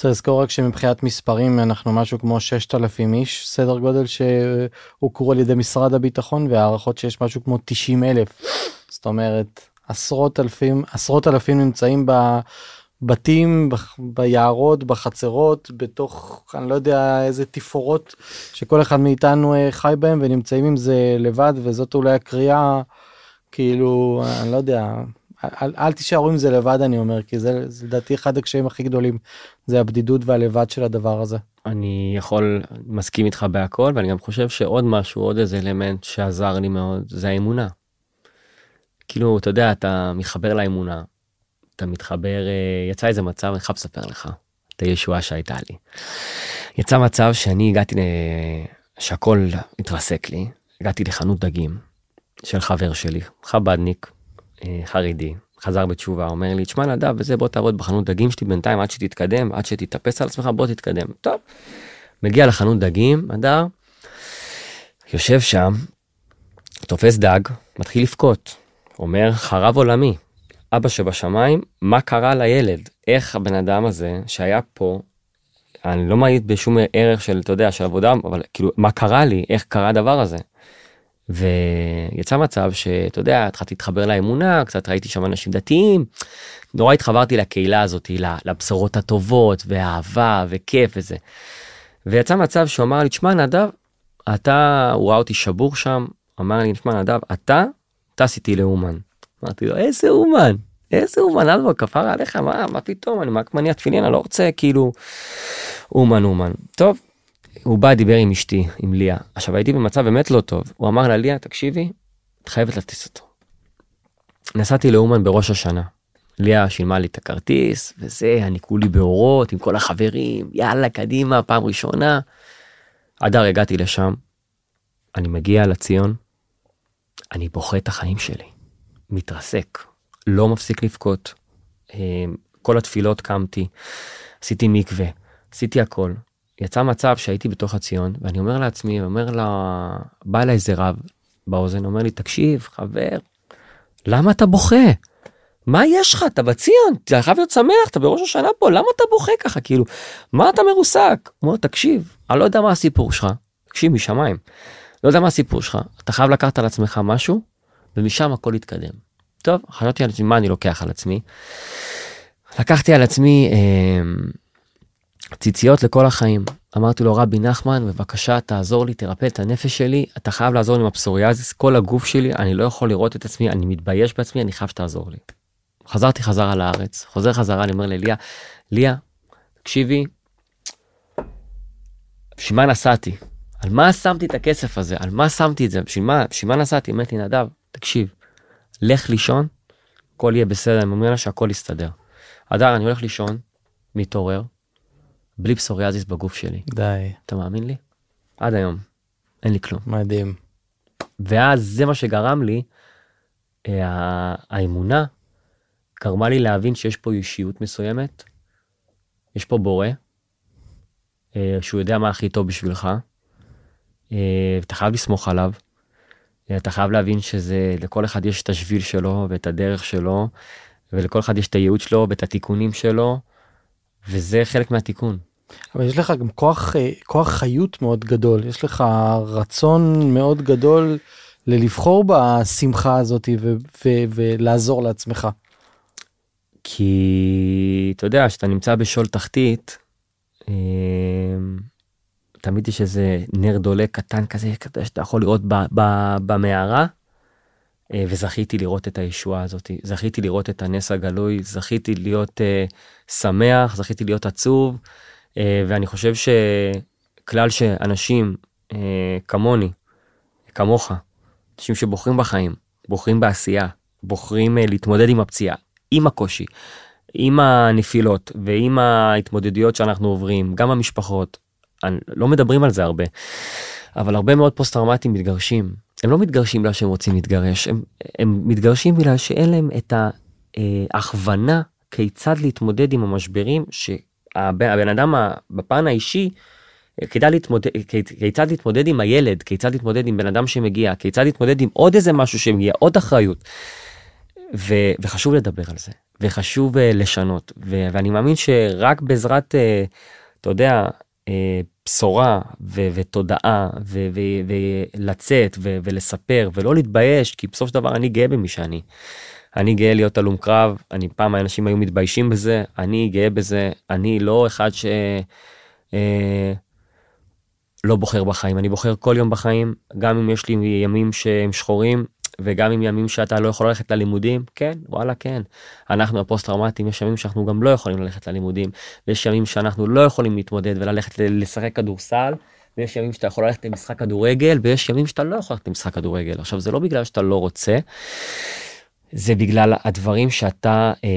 צריך לזכור רק שמבחינת מספרים אנחנו משהו כמו 6,000 איש סדר גודל שהוכרו על ידי משרד הביטחון והערכות שיש משהו כמו 90 אלף. זאת אומרת עשרות אלפים עשרות אלפים נמצאים בבתים ביערות בחצרות בתוך אני לא יודע איזה תפאורות שכל אחד מאיתנו אה, חי בהם ונמצאים עם זה לבד וזאת אולי הקריאה כאילו אני לא יודע אל, אל תישארו עם זה לבד אני אומר כי זה לדעתי אחד הקשיים הכי גדולים זה הבדידות והלבד של הדבר הזה. אני יכול מסכים איתך בהכל ואני גם חושב שעוד משהו עוד איזה אלמנט שעזר לי מאוד זה האמונה. כאילו אתה יודע אתה מתחבר לאמונה אתה מתחבר אה, יצא איזה מצב אני חייב לספר לך את הישועה שהייתה לי. יצא מצב שאני הגעתי שהכל התרסק לי הגעתי לחנות דגים של חבר שלי חבדניק אה, חרדי חזר בתשובה אומר לי תשמע נדב וזה בוא תעבוד בחנות דגים שלי בינתיים עד שתתקדם עד שתתאפס על עצמך בוא תתקדם טוב. מגיע לחנות דגים הדר יושב שם תופס דג מתחיל לבכות אומר חרב עולמי אבא שבשמיים מה קרה לילד איך הבן אדם הזה שהיה פה אני לא מעיד בשום ערך של אתה יודע של עבודה אבל כאילו מה קרה לי איך קרה הדבר הזה ויצא מצב שאתה יודע התחלתי להתחבר לאמונה קצת ראיתי שם אנשים דתיים נורא התחברתי לקהילה הזאת לבשורות הטובות ואהבה וכיף וזה. ויצא מצב שהוא אמר לי תשמע נדב אתה הוא ראה אותי שבור שם אמר לי תשמע נדב אתה טס איתי לאומן. אמרתי לו איזה אומן איזה אומן אלבו כפרה עליך מה מה פתאום אני רק מניע תפילין אני לא רוצה כאילו אומן אומן טוב הוא בא דיבר עם אשתי עם ליה עכשיו הייתי במצב באמת לא טוב הוא אמר לה ליה תקשיבי את חייבת להטיס אותו. נסעתי לאומן בראש השנה. ליה שילמה לי את הכרטיס וזה אני כולי באורות עם כל החברים יאללה קדימה פעם ראשונה. אדר הגעתי לשם. אני מגיע לציון. אני בוכה את החיים שלי. מתרסק. לא מפסיק לבכות. אה, כל התפילות קמתי. עשיתי מקווה. עשיתי הכל. יצא מצב שהייתי בתוך הציון ואני אומר לעצמי אומר לה בא אליי איזה רב באוזן אומר לי תקשיב חבר למה אתה בוכה? מה יש לך אתה בציון אתה חייב להיות שמח אתה בראש השנה פה למה אתה בוכה ככה כאילו מה אתה מרוסק? הוא אומר תקשיב אני לא יודע מה הסיפור שלך תקשיב משמיים לא יודע מה הסיפור שלך אתה חייב לקחת על עצמך משהו ומשם הכל יתקדם. טוב חשבתי על עצמי מה אני לוקח על עצמי. לקחתי על עצמי אה, ציציות לכל החיים. אמרתי לו רבי נחמן בבקשה תעזור לי תרפא את הנפש שלי אתה חייב לעזור לי עם הפסוריאזיס כל הגוף שלי אני לא יכול לראות את עצמי אני מתבייש בעצמי אני חייב שתעזור לי. חזרתי חזרה לארץ חוזר חזרה אני אומר לליה ליה תקשיבי. בשביל מה נסעתי על מה שמתי את הכסף הזה על מה שמתי את זה בשביל מה בשביל מה נסעתי אמרתי נדב תקשיב לך לישון הכל יהיה בסדר אני אומר לה שהכל יסתדר. אדר אני הולך לישון מתעורר בלי פסוריאזיס בגוף שלי. די. אתה מאמין לי? עד היום. אין לי כלום. מדהים. ואז זה מה שגרם לי, אה, האמונה גרמה לי להבין שיש פה אישיות מסוימת, יש פה בורא, אה, שהוא יודע מה הכי טוב בשבילך, אה, אתה חייב לסמוך עליו. אתה חייב להבין שזה לכל אחד יש את השביל שלו ואת הדרך שלו ולכל אחד יש את הייעוד שלו ואת התיקונים שלו וזה חלק מהתיקון. אבל יש לך גם כוח אה, כוח חיות מאוד גדול יש לך רצון מאוד גדול ללבחור בשמחה הזאת ו- ו- ולעזור לעצמך. כי אתה יודע שאתה נמצא בשול תחתית אה, תמיד יש איזה נר דולק קטן כזה שאתה יכול לראות במערה. אה, וזכיתי לראות את הישועה הזאת זכיתי לראות את הנס הגלוי זכיתי להיות uh, שמח זכיתי להיות עצוב uh, ואני חושב שכלל שאנשים uh, כמוני כמוך אנשים שבוחרים בחיים בוחרים בעשייה בוחרים uh, להתמודד עם הפציעה עם הקושי עם הנפילות ועם ההתמודדויות שאנחנו עוברים גם המשפחות לא מדברים על זה הרבה אבל הרבה מאוד פוסט טראומטיים מתגרשים הם לא מתגרשים בגלל שהם רוצים להתגרש, הם, הם מתגרשים בגלל שאין להם את ההכוונה כיצד להתמודד עם המשברים שהבן אדם בפן האישי כיצד להתמודד, כיצד להתמודד עם הילד, כיצד להתמודד עם בן אדם שמגיע, כיצד להתמודד עם עוד איזה משהו שמגיע, עוד אחריות. ו, וחשוב לדבר על זה, וחשוב uh, לשנות, ו, ואני מאמין שרק בעזרת, אתה יודע, בשורה ו- ותודעה ו- ו- ולצאת ו- ולספר ולא להתבייש כי בסופו של דבר אני גאה במי שאני. אני גאה להיות הלום קרב אני פעם האנשים היו מתביישים בזה אני גאה בזה אני לא אחד ש... אה, לא בוחר בחיים אני בוחר כל יום בחיים גם אם יש לי ימים שהם שחורים וגם עם ימים שאתה לא יכול ללכת ללימודים כן וואלה כן. אנחנו הפוסט טראומטיים יש ימים שאנחנו גם לא יכולים ללכת ללימודים ויש ימים שאנחנו לא יכולים להתמודד וללכת לשחק כדורסל ויש ימים שאתה יכול ללכת למשחק כדורגל ויש ימים שאתה לא יכול ללכת למשחק כדורגל. עכשיו זה לא בגלל שאתה לא רוצה זה בגלל הדברים שאתה אה,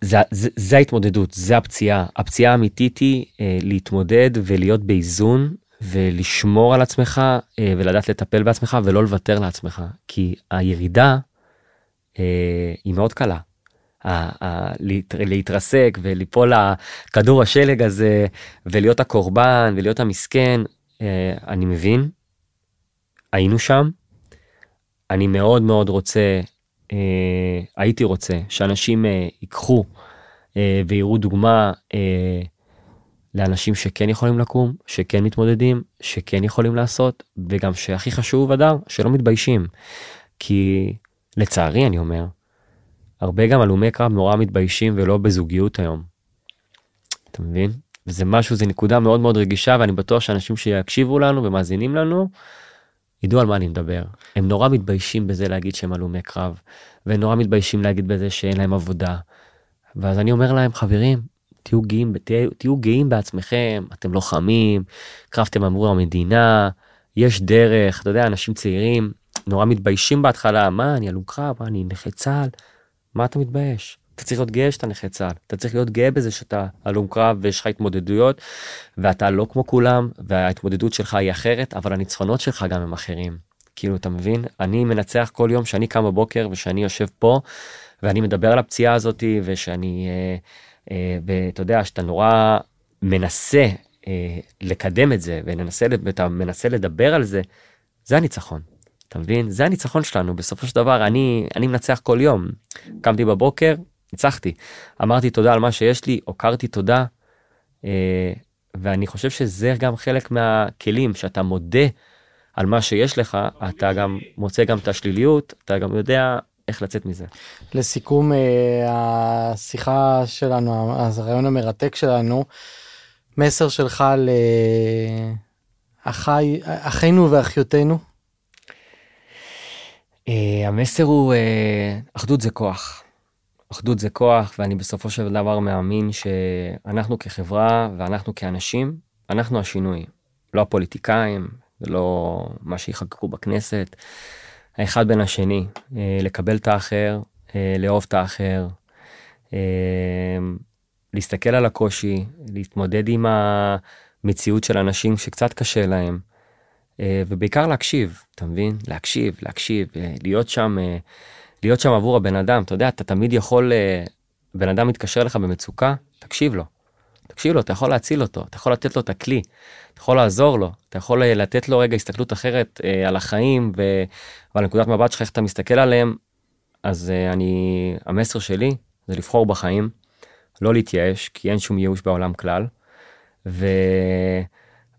זה, זה, זה ההתמודדות זה הפציעה. הפציעה האמיתית היא אה, להתמודד ולהיות באיזון ולשמור על עצמך אה, ולדעת לטפל בעצמך ולא לוותר לעצמך כי הירידה אה, היא מאוד קלה. להתרסק וליפול לכדור השלג הזה ולהיות הקורבן ולהיות המסכן אה, אני מבין היינו שם אני מאוד מאוד רוצה הייתי רוצה שאנשים ייקחו ויראו דוגמה לאנשים שכן יכולים לקום, שכן מתמודדים, שכן יכולים לעשות, וגם שהכי חשוב אדם, שלא מתביישים. כי לצערי אני אומר, הרבה גם הלומי קרב נורא מתביישים ולא בזוגיות היום. אתה מבין? וזה משהו, זה נקודה מאוד מאוד רגישה ואני בטוח שאנשים שיקשיבו לנו ומאזינים לנו, ידעו על מה אני מדבר. הם נורא מתביישים בזה להגיד שהם הלומי קרב, ונורא מתביישים להגיד בזה שאין להם עבודה. ואז אני אומר להם, חברים, תהיו גאים, תהיו, תהיו גאים בעצמכם, אתם לוחמים, קרבתם עבור המדינה, יש דרך, אתה יודע, אנשים צעירים נורא מתביישים בהתחלה, מה, אני הלום קרב, אני נכה צה"ל, מה אתה מתבייש? אתה צריך להיות גאה שאתה נכה צה"ל, אתה צריך להיות גאה בזה שאתה הלום קרב ויש לך התמודדויות ואתה לא כמו כולם וההתמודדות שלך היא אחרת, אבל הניצחונות שלך גם הם אחרים. כאילו, אתה מבין? אני מנצח כל יום שאני קם בבוקר ושאני יושב פה ואני מדבר על הפציעה הזאתי ושאני... אה, ואתה יודע שאתה נורא מנסה אה, לקדם את זה ואתה מנסה לדבר על זה זה הניצחון. אתה מבין? זה הניצחון שלנו בסופו של דבר אני אני מנצח כל יום. קמתי בבוקר ניצחתי. אמרתי תודה על מה שיש לי הוקרתי תודה אה, ואני חושב שזה גם חלק מהכלים שאתה מודה על מה שיש לך אתה גם מוצא גם את השליליות אתה גם יודע איך לצאת מזה. לסיכום אה, השיחה שלנו, אז הרעיון המרתק שלנו, מסר שלך לאחינו ואחיותינו? אה, המסר הוא אה, אחדות זה כוח. אחדות זה כוח ואני בסופו של דבר מאמין שאנחנו כחברה ואנחנו כאנשים אנחנו השינוי לא הפוליטיקאים ולא מה שיחקקו בכנסת. האחד בין השני, אה, לקבל את האחר, אה, לאהוב את האחר, אה, להסתכל על הקושי, להתמודד עם המציאות של אנשים שקצת קשה להם, ובעיקר להקשיב, אתה מבין? להקשיב, להקשיב, להיות שם, להיות שם עבור הבן אדם. אתה יודע, אתה תמיד יכול, בן אדם מתקשר אליך במצוקה, תקשיב לו. תקשיב לו, אתה יכול להציל אותו, אתה יכול לתת לו את הכלי, אתה יכול לעזור לו, אתה יכול לתת לו רגע הסתכלות אחרת אה, על החיים ו... ועל נקודת מבט שלך, איך אתה מסתכל עליהם. אז אה, אני, המסר שלי זה לבחור בחיים, לא להתייאש, כי אין שום ייאוש בעולם כלל, ו...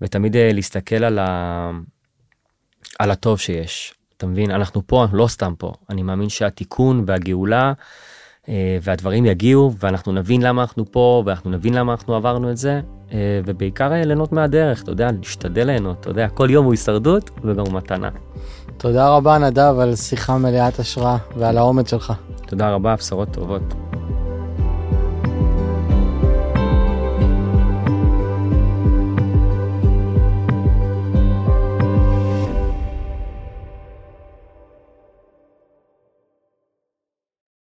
ותמיד אה, להסתכל על, ה... על הטוב שיש. אתה מבין, אנחנו פה, לא סתם פה, אני מאמין שהתיקון והגאולה אה, והדברים יגיעו ואנחנו נבין למה אנחנו פה ואנחנו נבין למה אנחנו עברנו את זה אה, ובעיקר אה, ליהנות מהדרך, אתה יודע, להשתדל ליהנות, אתה יודע, כל יום הוא הישרדות וגם מתנה. תודה רבה נדב על שיחה מלאת השראה ועל האומץ שלך. תודה רבה, בשורות טובות.